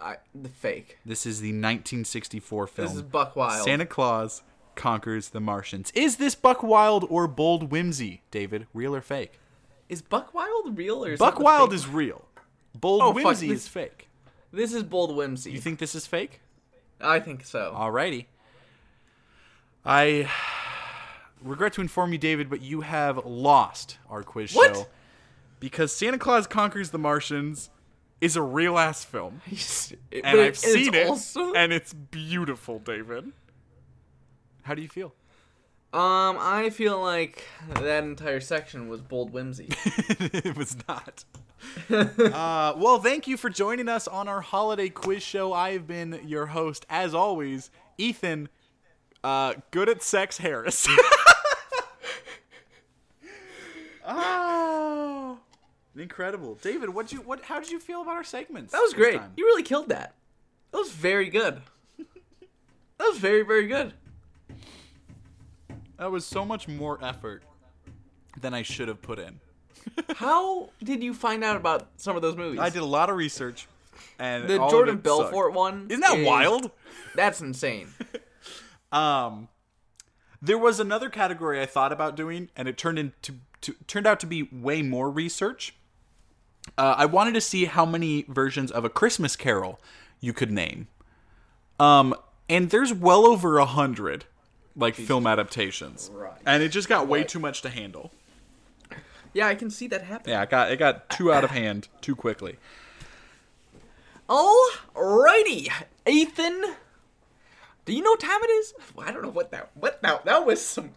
I, the fake. This is the 1964 film. This is Buck Wild. Santa Claus conquers the Martians. Is this Buck Wild or bold whimsy, David? Real or fake? Is Buck Wild real or is Buck Wild is real. Bold Oh, fuck, whimsy this- is fake. This is bold whimsy. You think this is fake? I think so. Alrighty. I regret to inform you, David, but you have lost our quiz What? show because Santa Claus Conquers the Martians is a real ass film, It- and I've it's seen it, also- and it's beautiful, David. How do you feel? um, I feel like that entire section was bold whimsy. it was not. uh, well, thank you for joining us on our holiday quiz show. I have been your host, as always, Ethan. Uh, good at sex, Harris. oh, incredible, David. What you what? How did you feel about our segments? That was great. time? You really killed that. That was very good. That was very, very good. That was so much more effort than I should have put in. How did you find out about some of those movies? I did a lot of research, and the Jordan Belfort sucked. one. Isn't that is- wild? That's insane. Um, there was another category I thought about doing, and it turned into to, turned out to be way more research. Uh, I wanted to see how many versions of a Christmas Carol you could name. Um, and there's well over a hundred like film adaptations, Right. and it just got way too much to handle. Yeah, I can see that happening. Yeah, it got it got too out of hand too quickly. Alrighty, Ethan. Do you know what time it is? I don't know what that. What that? That was some.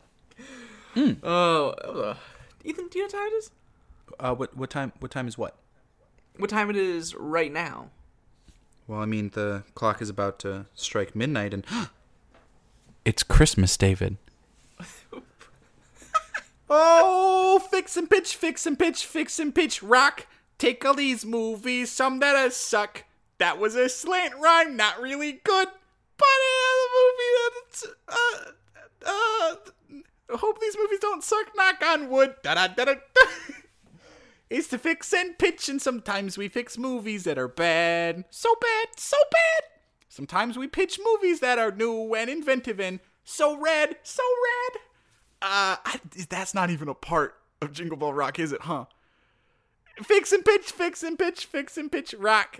Oh, that was Ethan, do you know what time it is? Uh, what what time? What time is what? What time it is right now? Well, I mean, the clock is about to strike midnight, and it's Christmas, David. oh, fix and pitch, fix and pitch, fix and pitch, rock. Take all these movies, some that are suck. That was a slant rhyme, not really good, but a movie that's uh, uh, hope these movies don't suck. Knock on wood. Da da da da. Is to fix and pitch, and sometimes we fix movies that are bad. So bad, so bad. Sometimes we pitch movies that are new and inventive and so rad, so rad. Uh, I, that's not even a part of Jingle Bell Rock, is it, huh? Fix and pitch, fix and pitch, fix and pitch, rock.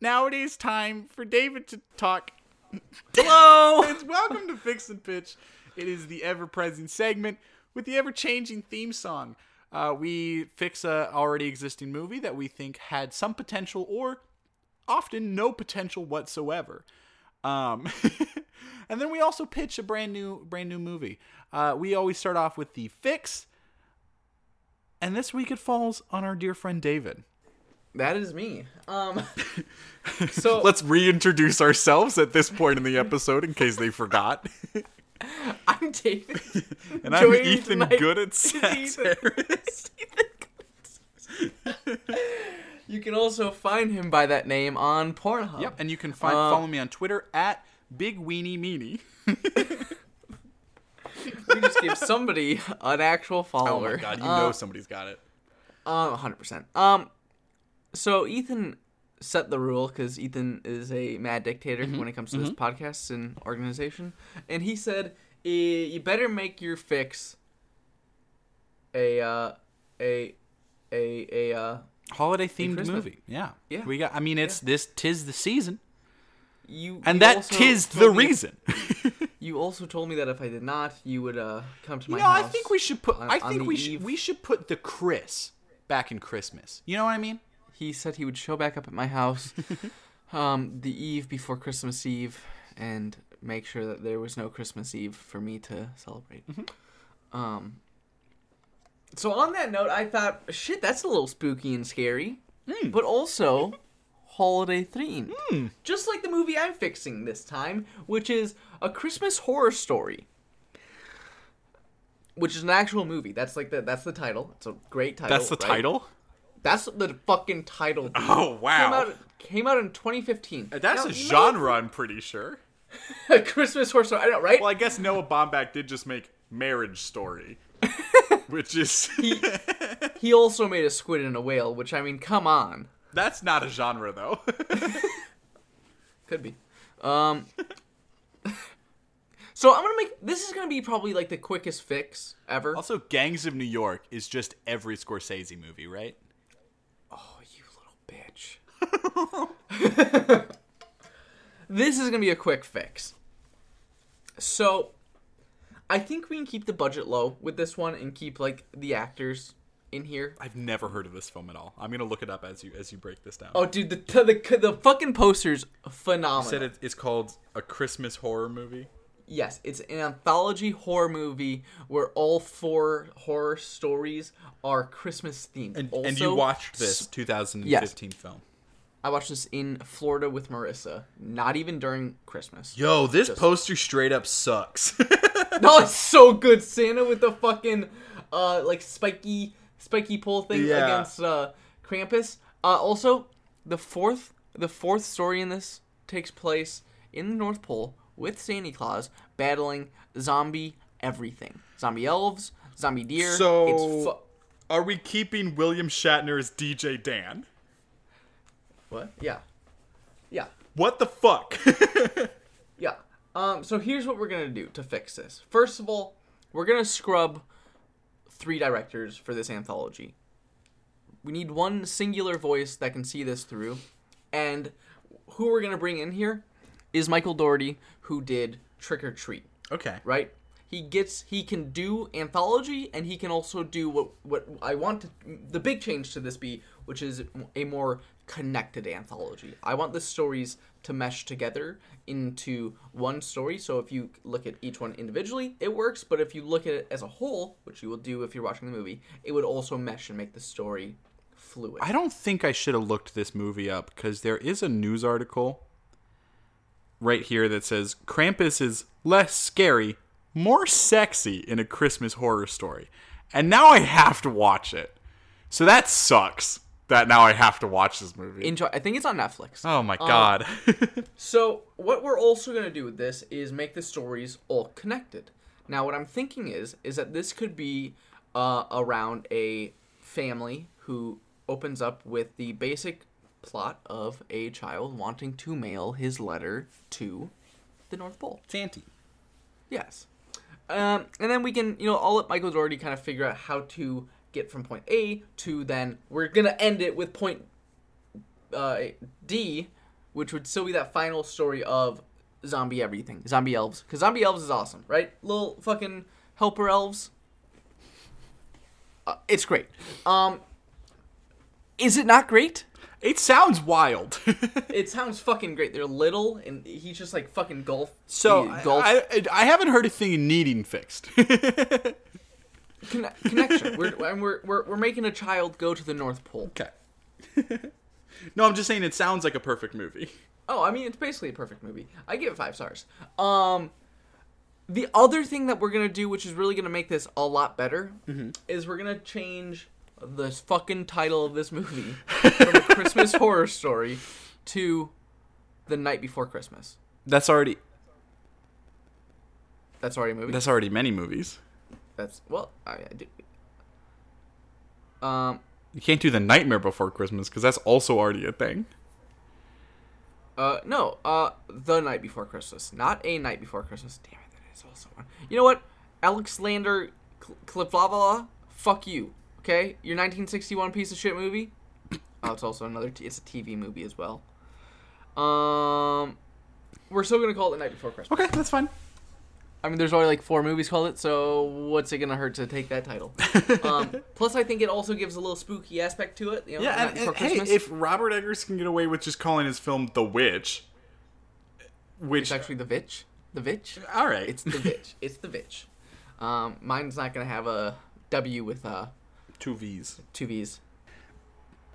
Now it is time for David to talk. Hello. It's welcome to Fix and Pitch. It is the ever-present segment with the ever-changing theme song. Uh, we fix a already existing movie that we think had some potential or often no potential whatsoever. Um, and then we also pitch a brand new brand new movie. Uh, we always start off with the fix, and this week it falls on our dear friend David. That is me. Um. So Let's reintroduce ourselves at this point in the episode in case they forgot. I'm David. And I'm me Ethan tonight Good at Sex Harris. You can also find him by that name on Pornhub. Yep, and you can find Uh, follow me on Twitter at Big Weenie Meanie. We just gave somebody an actual follower. Oh my god, you Uh, know somebody's got it. Um, hundred percent. Um, so Ethan set the rule because Ethan is a mad dictator Mm-hmm. when it comes to this podcast and organization, and he said "Eh, you better make your fix a uh, a a a uh, Holiday themed movie. Yeah. Yeah. We got I mean it's this tis the season. you And you that tis the reason. You also told me that if I did not, you would uh come to my You know, I think we should put on- I think we should we should put the Chris back in Christmas. You know what I mean? He said he would show back up at my house, um, the eve before Christmas Eve, and make sure that there was no Christmas Eve for me to celebrate. Um. So on that note, I thought, shit, that's a little spooky and scary, but also holiday themed, just like the movie I'm fixing this time, which is a Christmas horror story. Which is an actual movie. That's like the that's the title. It's a great title. That's the right? title? That's the fucking title. dude. Oh, wow. Came out came out in 2015. That's Now, a you may genre, I'm pretty sure. a Christmas horror story. I know, right? Well, I guess Noah Baumbach did just make Marriage Story, which is He also made a squid and a whale, which I mean, come on, that's not a genre though. could be. Um. so I'm gonna make this is gonna be probably like the quickest fix ever. also, Gangs of New York is just every Scorsese movie, right? Bitch. this is gonna be a quick fix. So, I think we can keep the budget low with this one and keep like the actors in here. I've never heard of this film at all. I'm gonna look it up as you as you break this down. Oh, dude, the the the fucking poster's phenomenal. You said it, it's called a Christmas horror movie. Yes, it's an anthology horror movie where all four horror stories are Christmas themed. And, also, and you watched this 2015 film. I watched this in Florida with Marissa. Not even during Christmas. Yo, this poster straight up sucks. No, it's so good. Santa with the fucking uh like spiky spiky pole thing Yeah. against uh Krampus. Uh also the fourth the fourth story in this takes place in the North Pole with Santa Claus battling zombie everything. Zombie elves, zombie deer. So- it's fu- Are we keeping William Shatner as DJ Dan? what? Yeah. Yeah. What the fuck? Yeah. Um, so here's what we're gonna do to fix this. First of all, we're gonna scrub three directors for this anthology. We need one singular voice that can see this through, and who we're gonna bring in here is Michael Dougherty, who did Trick or Treat. okay. Right? He gets he can do anthology, and he can also do what what I want to, the big change to this be, which is a more connected anthology. I want the stories to mesh together into one story. So if you look at each one individually, it works. But if you look at it as a whole, which you will do if you're watching the movie, it would also mesh and make the story fluid. I don't think I should have looked this movie up because there is a news article right here that says Krampus is less scary, more sexy in a Christmas horror story. And now I have to watch it. So that sucks that now I have to watch this movie. Enjoy. I think it's on Netflix. oh my god. So what we're also gonna do with this is make the stories all connected. Now, what I'm thinking is, is that this could be uh, around a family who opens up with the basic plot of a child wanting to mail his letter to the North Pole. Santy. Yes. Um, and then we can, you know, I'll let Michael Dougherty kind of figure out how to get from point A to then we're gonna end it with point uh, D, which would still be that final story of zombie everything, zombie elves, because zombie elves is awesome, right? Little fucking helper elves. Uh, it's great. Um, is it not great? It sounds wild. It sounds fucking great. They're little, and he's just like fucking golf. so he- golf I, I, I haven't heard a thing needing fixed. conne- connection. we're, and we're we're we're making a child go to the North Pole. okay. no, I'm just saying it sounds like a perfect movie. Oh, I mean, it's basically a perfect movie. I give it five stars. Um, the other thing that we're gonna do, which is really gonna make this a lot better, is we're gonna change the fucking title of this movie from a Christmas horror story to the night before Christmas. That's already That's already a movie. that's already many movies. That's well, I, I do. Um, You can't do the Nightmare Before Christmas because that's also already a thing. Uh, no, uh, the night before Christmas, not a night before Christmas. Damn it, that is also one. You know what, Alexander Cl- Kliflavala, fuck you. Okay, your 1961 piece of shit movie. Oh, it's also another. T- it's a TV movie as well. Um, we're still gonna call it the night before Christmas. Okay, that's fine. I mean, there's already like four movies called it, so what's it gonna hurt to take that title? um, plus, I think it also gives a little spooky aspect to it. You know, Yeah, and, and hey, if Robert Eggers can get away with just calling his film The Witch, which it's actually the Witch, the Vitch. all right, It's the Vitch. It's the Vitch. Um, mine's not gonna have a W with uh two V's. two V's.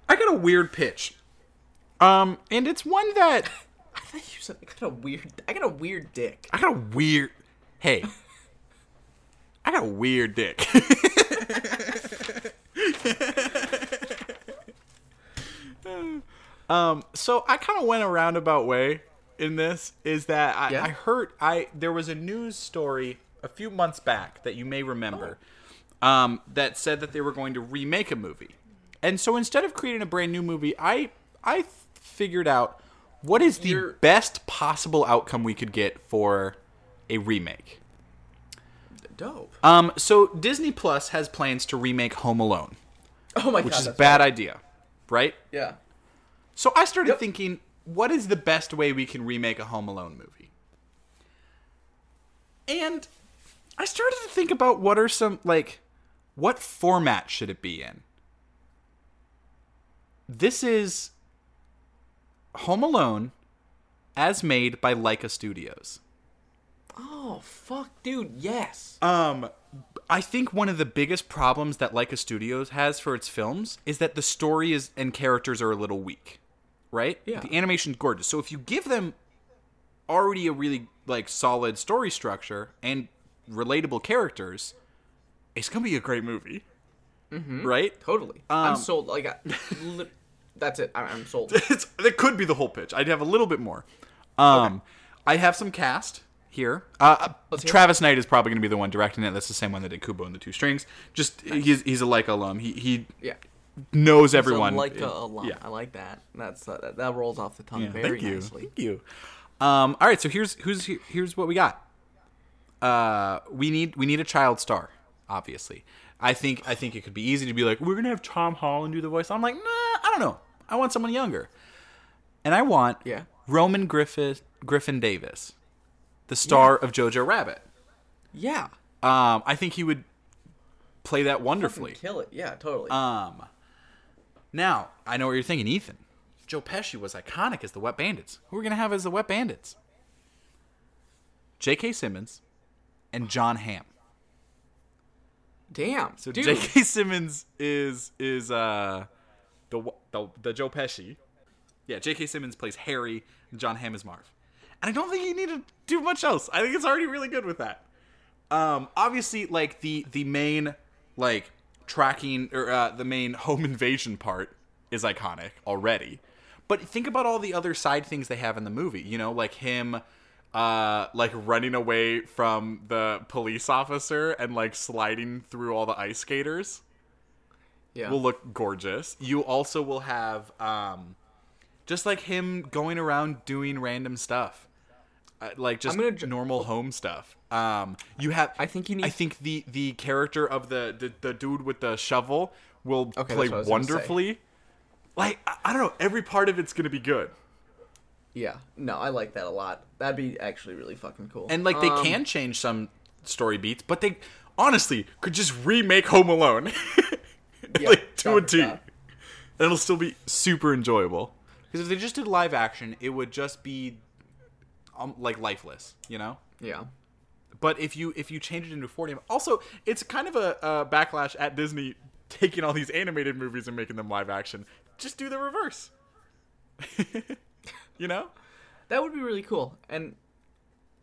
I got a weird pitch, um, and it's one that I thought you said I got a weird. I got a weird dick. I got a weird. Hey, I got a weird dick. um, so I kind of went a roundabout way in this. Is that I, Yeah? I heard I there was a news story a few months back that you may remember, um, that said that they were going to remake a movie, and so instead of creating a brand new movie, I I figured out what is the You're- best possible outcome we could get for a remake. Dope. Um, so Disney Plus has plans to remake Home Alone, Oh my which god. is a bad idea, right? Yeah. So I started Yep. thinking, what is the best way we can remake a Home Alone movie? And I started to think about what are some like what format should it be in? This is Home Alone as made by Laika Studios. Oh fuck, dude. Yes. Um, I think one of the biggest problems that Laika Studios has for its films is that the story is and characters are a little weak, right? Yeah. The animation's gorgeous. So if you give them already a really like solid story structure and relatable characters, it's gonna be a great movie, mm-hmm. right? totally. I'm Um, sold. Like, I, li- that's it. I, I'm sold. it's it could be the whole pitch. I'd have a little bit more. Um, I have some cast here. Uh, Let's Travis Knight is probably going to be the one directing it. That's the same one that did Kubo and the Two Strings. Just he's he's a Laika alum. He he Yeah. knows everyone. A alum. Yeah. I like that. That's uh, that, that rolls off the tongue Yeah, very thank you. nicely. Thank you. Um, all right, so here's who's here's what we got. Uh, we need we need a child star, obviously. I think I think it could be easy to be like we're gonna have Tom Holland do the voice. I'm like, nah, I don't know. I want someone younger, and I want Yeah. Roman Griffith Griffin Davis, the star of Jojo Rabbit. Yeah. Um, I think he would play that wonderfully. Kill it. Yeah. Totally. Um, now I know what you're thinking, Ethan. Joe Pesci was iconic as the Wet Bandits. Who are we gonna have as the Wet Bandits? J.K. Simmons and Jon Hamm. Damn. So dude. J.K. Simmons is is uh the the, the Joe Pesci. Yeah, J.K. Simmons plays Harry, and Jon Hamm is Marv. And I don't think you need to do much else. I think it's already really good with that. Um, obviously, like the the main like tracking or uh, the main home invasion part is iconic already. But think about all the other side things they have in the movie. You know, like him uh, like running away from the police officer and like sliding through all the ice skaters Yeah. will look gorgeous. You also will have um, just like him going around doing random stuff, uh, like just gonna normal home stuff. Um, you have. I think you need- I think the the character of the the, the dude with the shovel will Okay, play that's what I was gonna say. wonderfully. Like I, I don't know, every part of it's gonna be good, yeah. No, I like that a lot. That'd be actually really fucking cool. and like they Um, can change some story beats, but they honestly could just remake Home Alone, Yeah, like to a done with T. that. And it'll still be super enjoyable. Because if they just did live action, it would just be um, like lifeless, you know. Yeah. But if you if you change it into 4D, also it's kind of a, a backlash at Disney taking all these animated movies and making them live action. Just do the reverse. you know? That would be really cool. And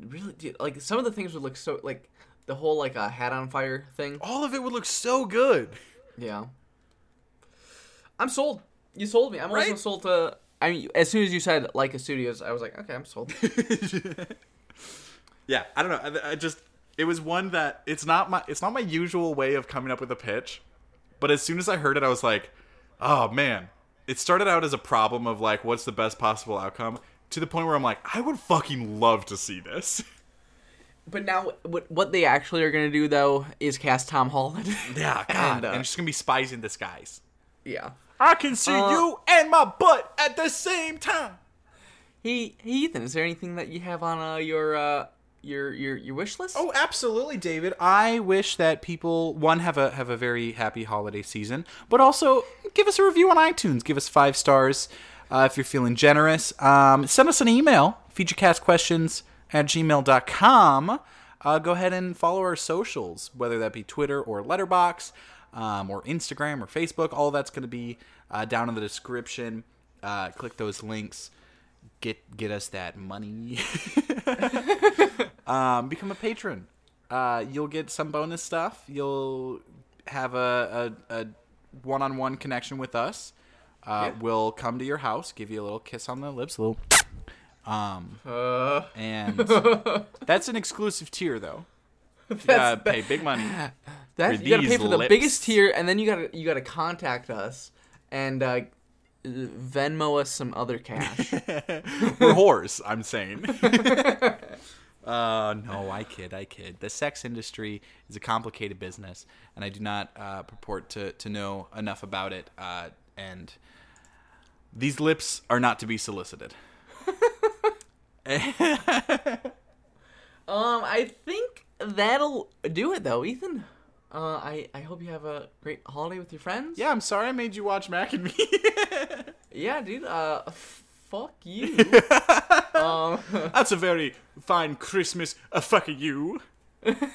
really, dude, like some of the things would look so like the whole like uh, hat on fire thing. All of it would look so good. Yeah. I'm sold. You sold me. I'm also sold to. I mean, as soon as you said Laika Studios, I was like, okay, I'm sold. Yeah, I don't know. I, I just it was one that it's not my it's not my usual way of coming up with a pitch, but as soon as I heard it, I was like, oh man. It started out as a problem of like, what's the best possible outcome, to the point where I'm like, I would fucking love to see this. but now, what what they actually are gonna do though is cast Tom Holland. Yeah, God, And, and, uh, it's just gonna be spies in disguise. yeah. I can see Uh, You and my butt at the same time. Hey, hey, Ethan, is there anything that you have on uh, your uh, your your your wish list? Oh, absolutely, David. I wish that people one have a have a very happy holiday season, but also give us a review on iTunes. Give us five stars uh, if you're feeling generous. Um, send us an email, featurecastquestions at gmail.com. Uh, go ahead and follow our socials, whether that be Twitter or Letterboxd, um, or Instagram or Facebook. All that's going to be uh, down in the description. Uh, click those links. Get get us that money. um, become a patron. Uh, you'll get some bonus stuff. You'll have a, a, a one-on-one connection with us. Uh, Yeah. We'll come to your house, give you a little kiss on the lips, a little, um, Uh, and that's an exclusive tier though. You gotta pay big money. that you gotta pay for the biggest tier, and then you gotta you gotta contact us and uh, Venmo us some other cash. We're whores. I'm saying. Uh, no, I kid, I kid. The sex industry is a complicated business, and I do not uh, purport to, to know enough about it. Uh, and these lips are not to be solicited. Um, I think that'll do it though, Ethan. Uh, I I hope you have a great holiday with your friends. Yeah, I'm sorry I made you watch Mac and Me. Yeah, dude. Uh, fuck you. um, That's a very fine Christmas. Uh, fuck you.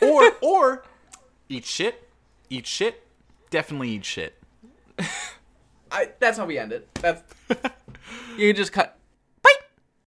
Or or eat shit, eat shit. Definitely eat shit. I that's how we end it. That's you can just cut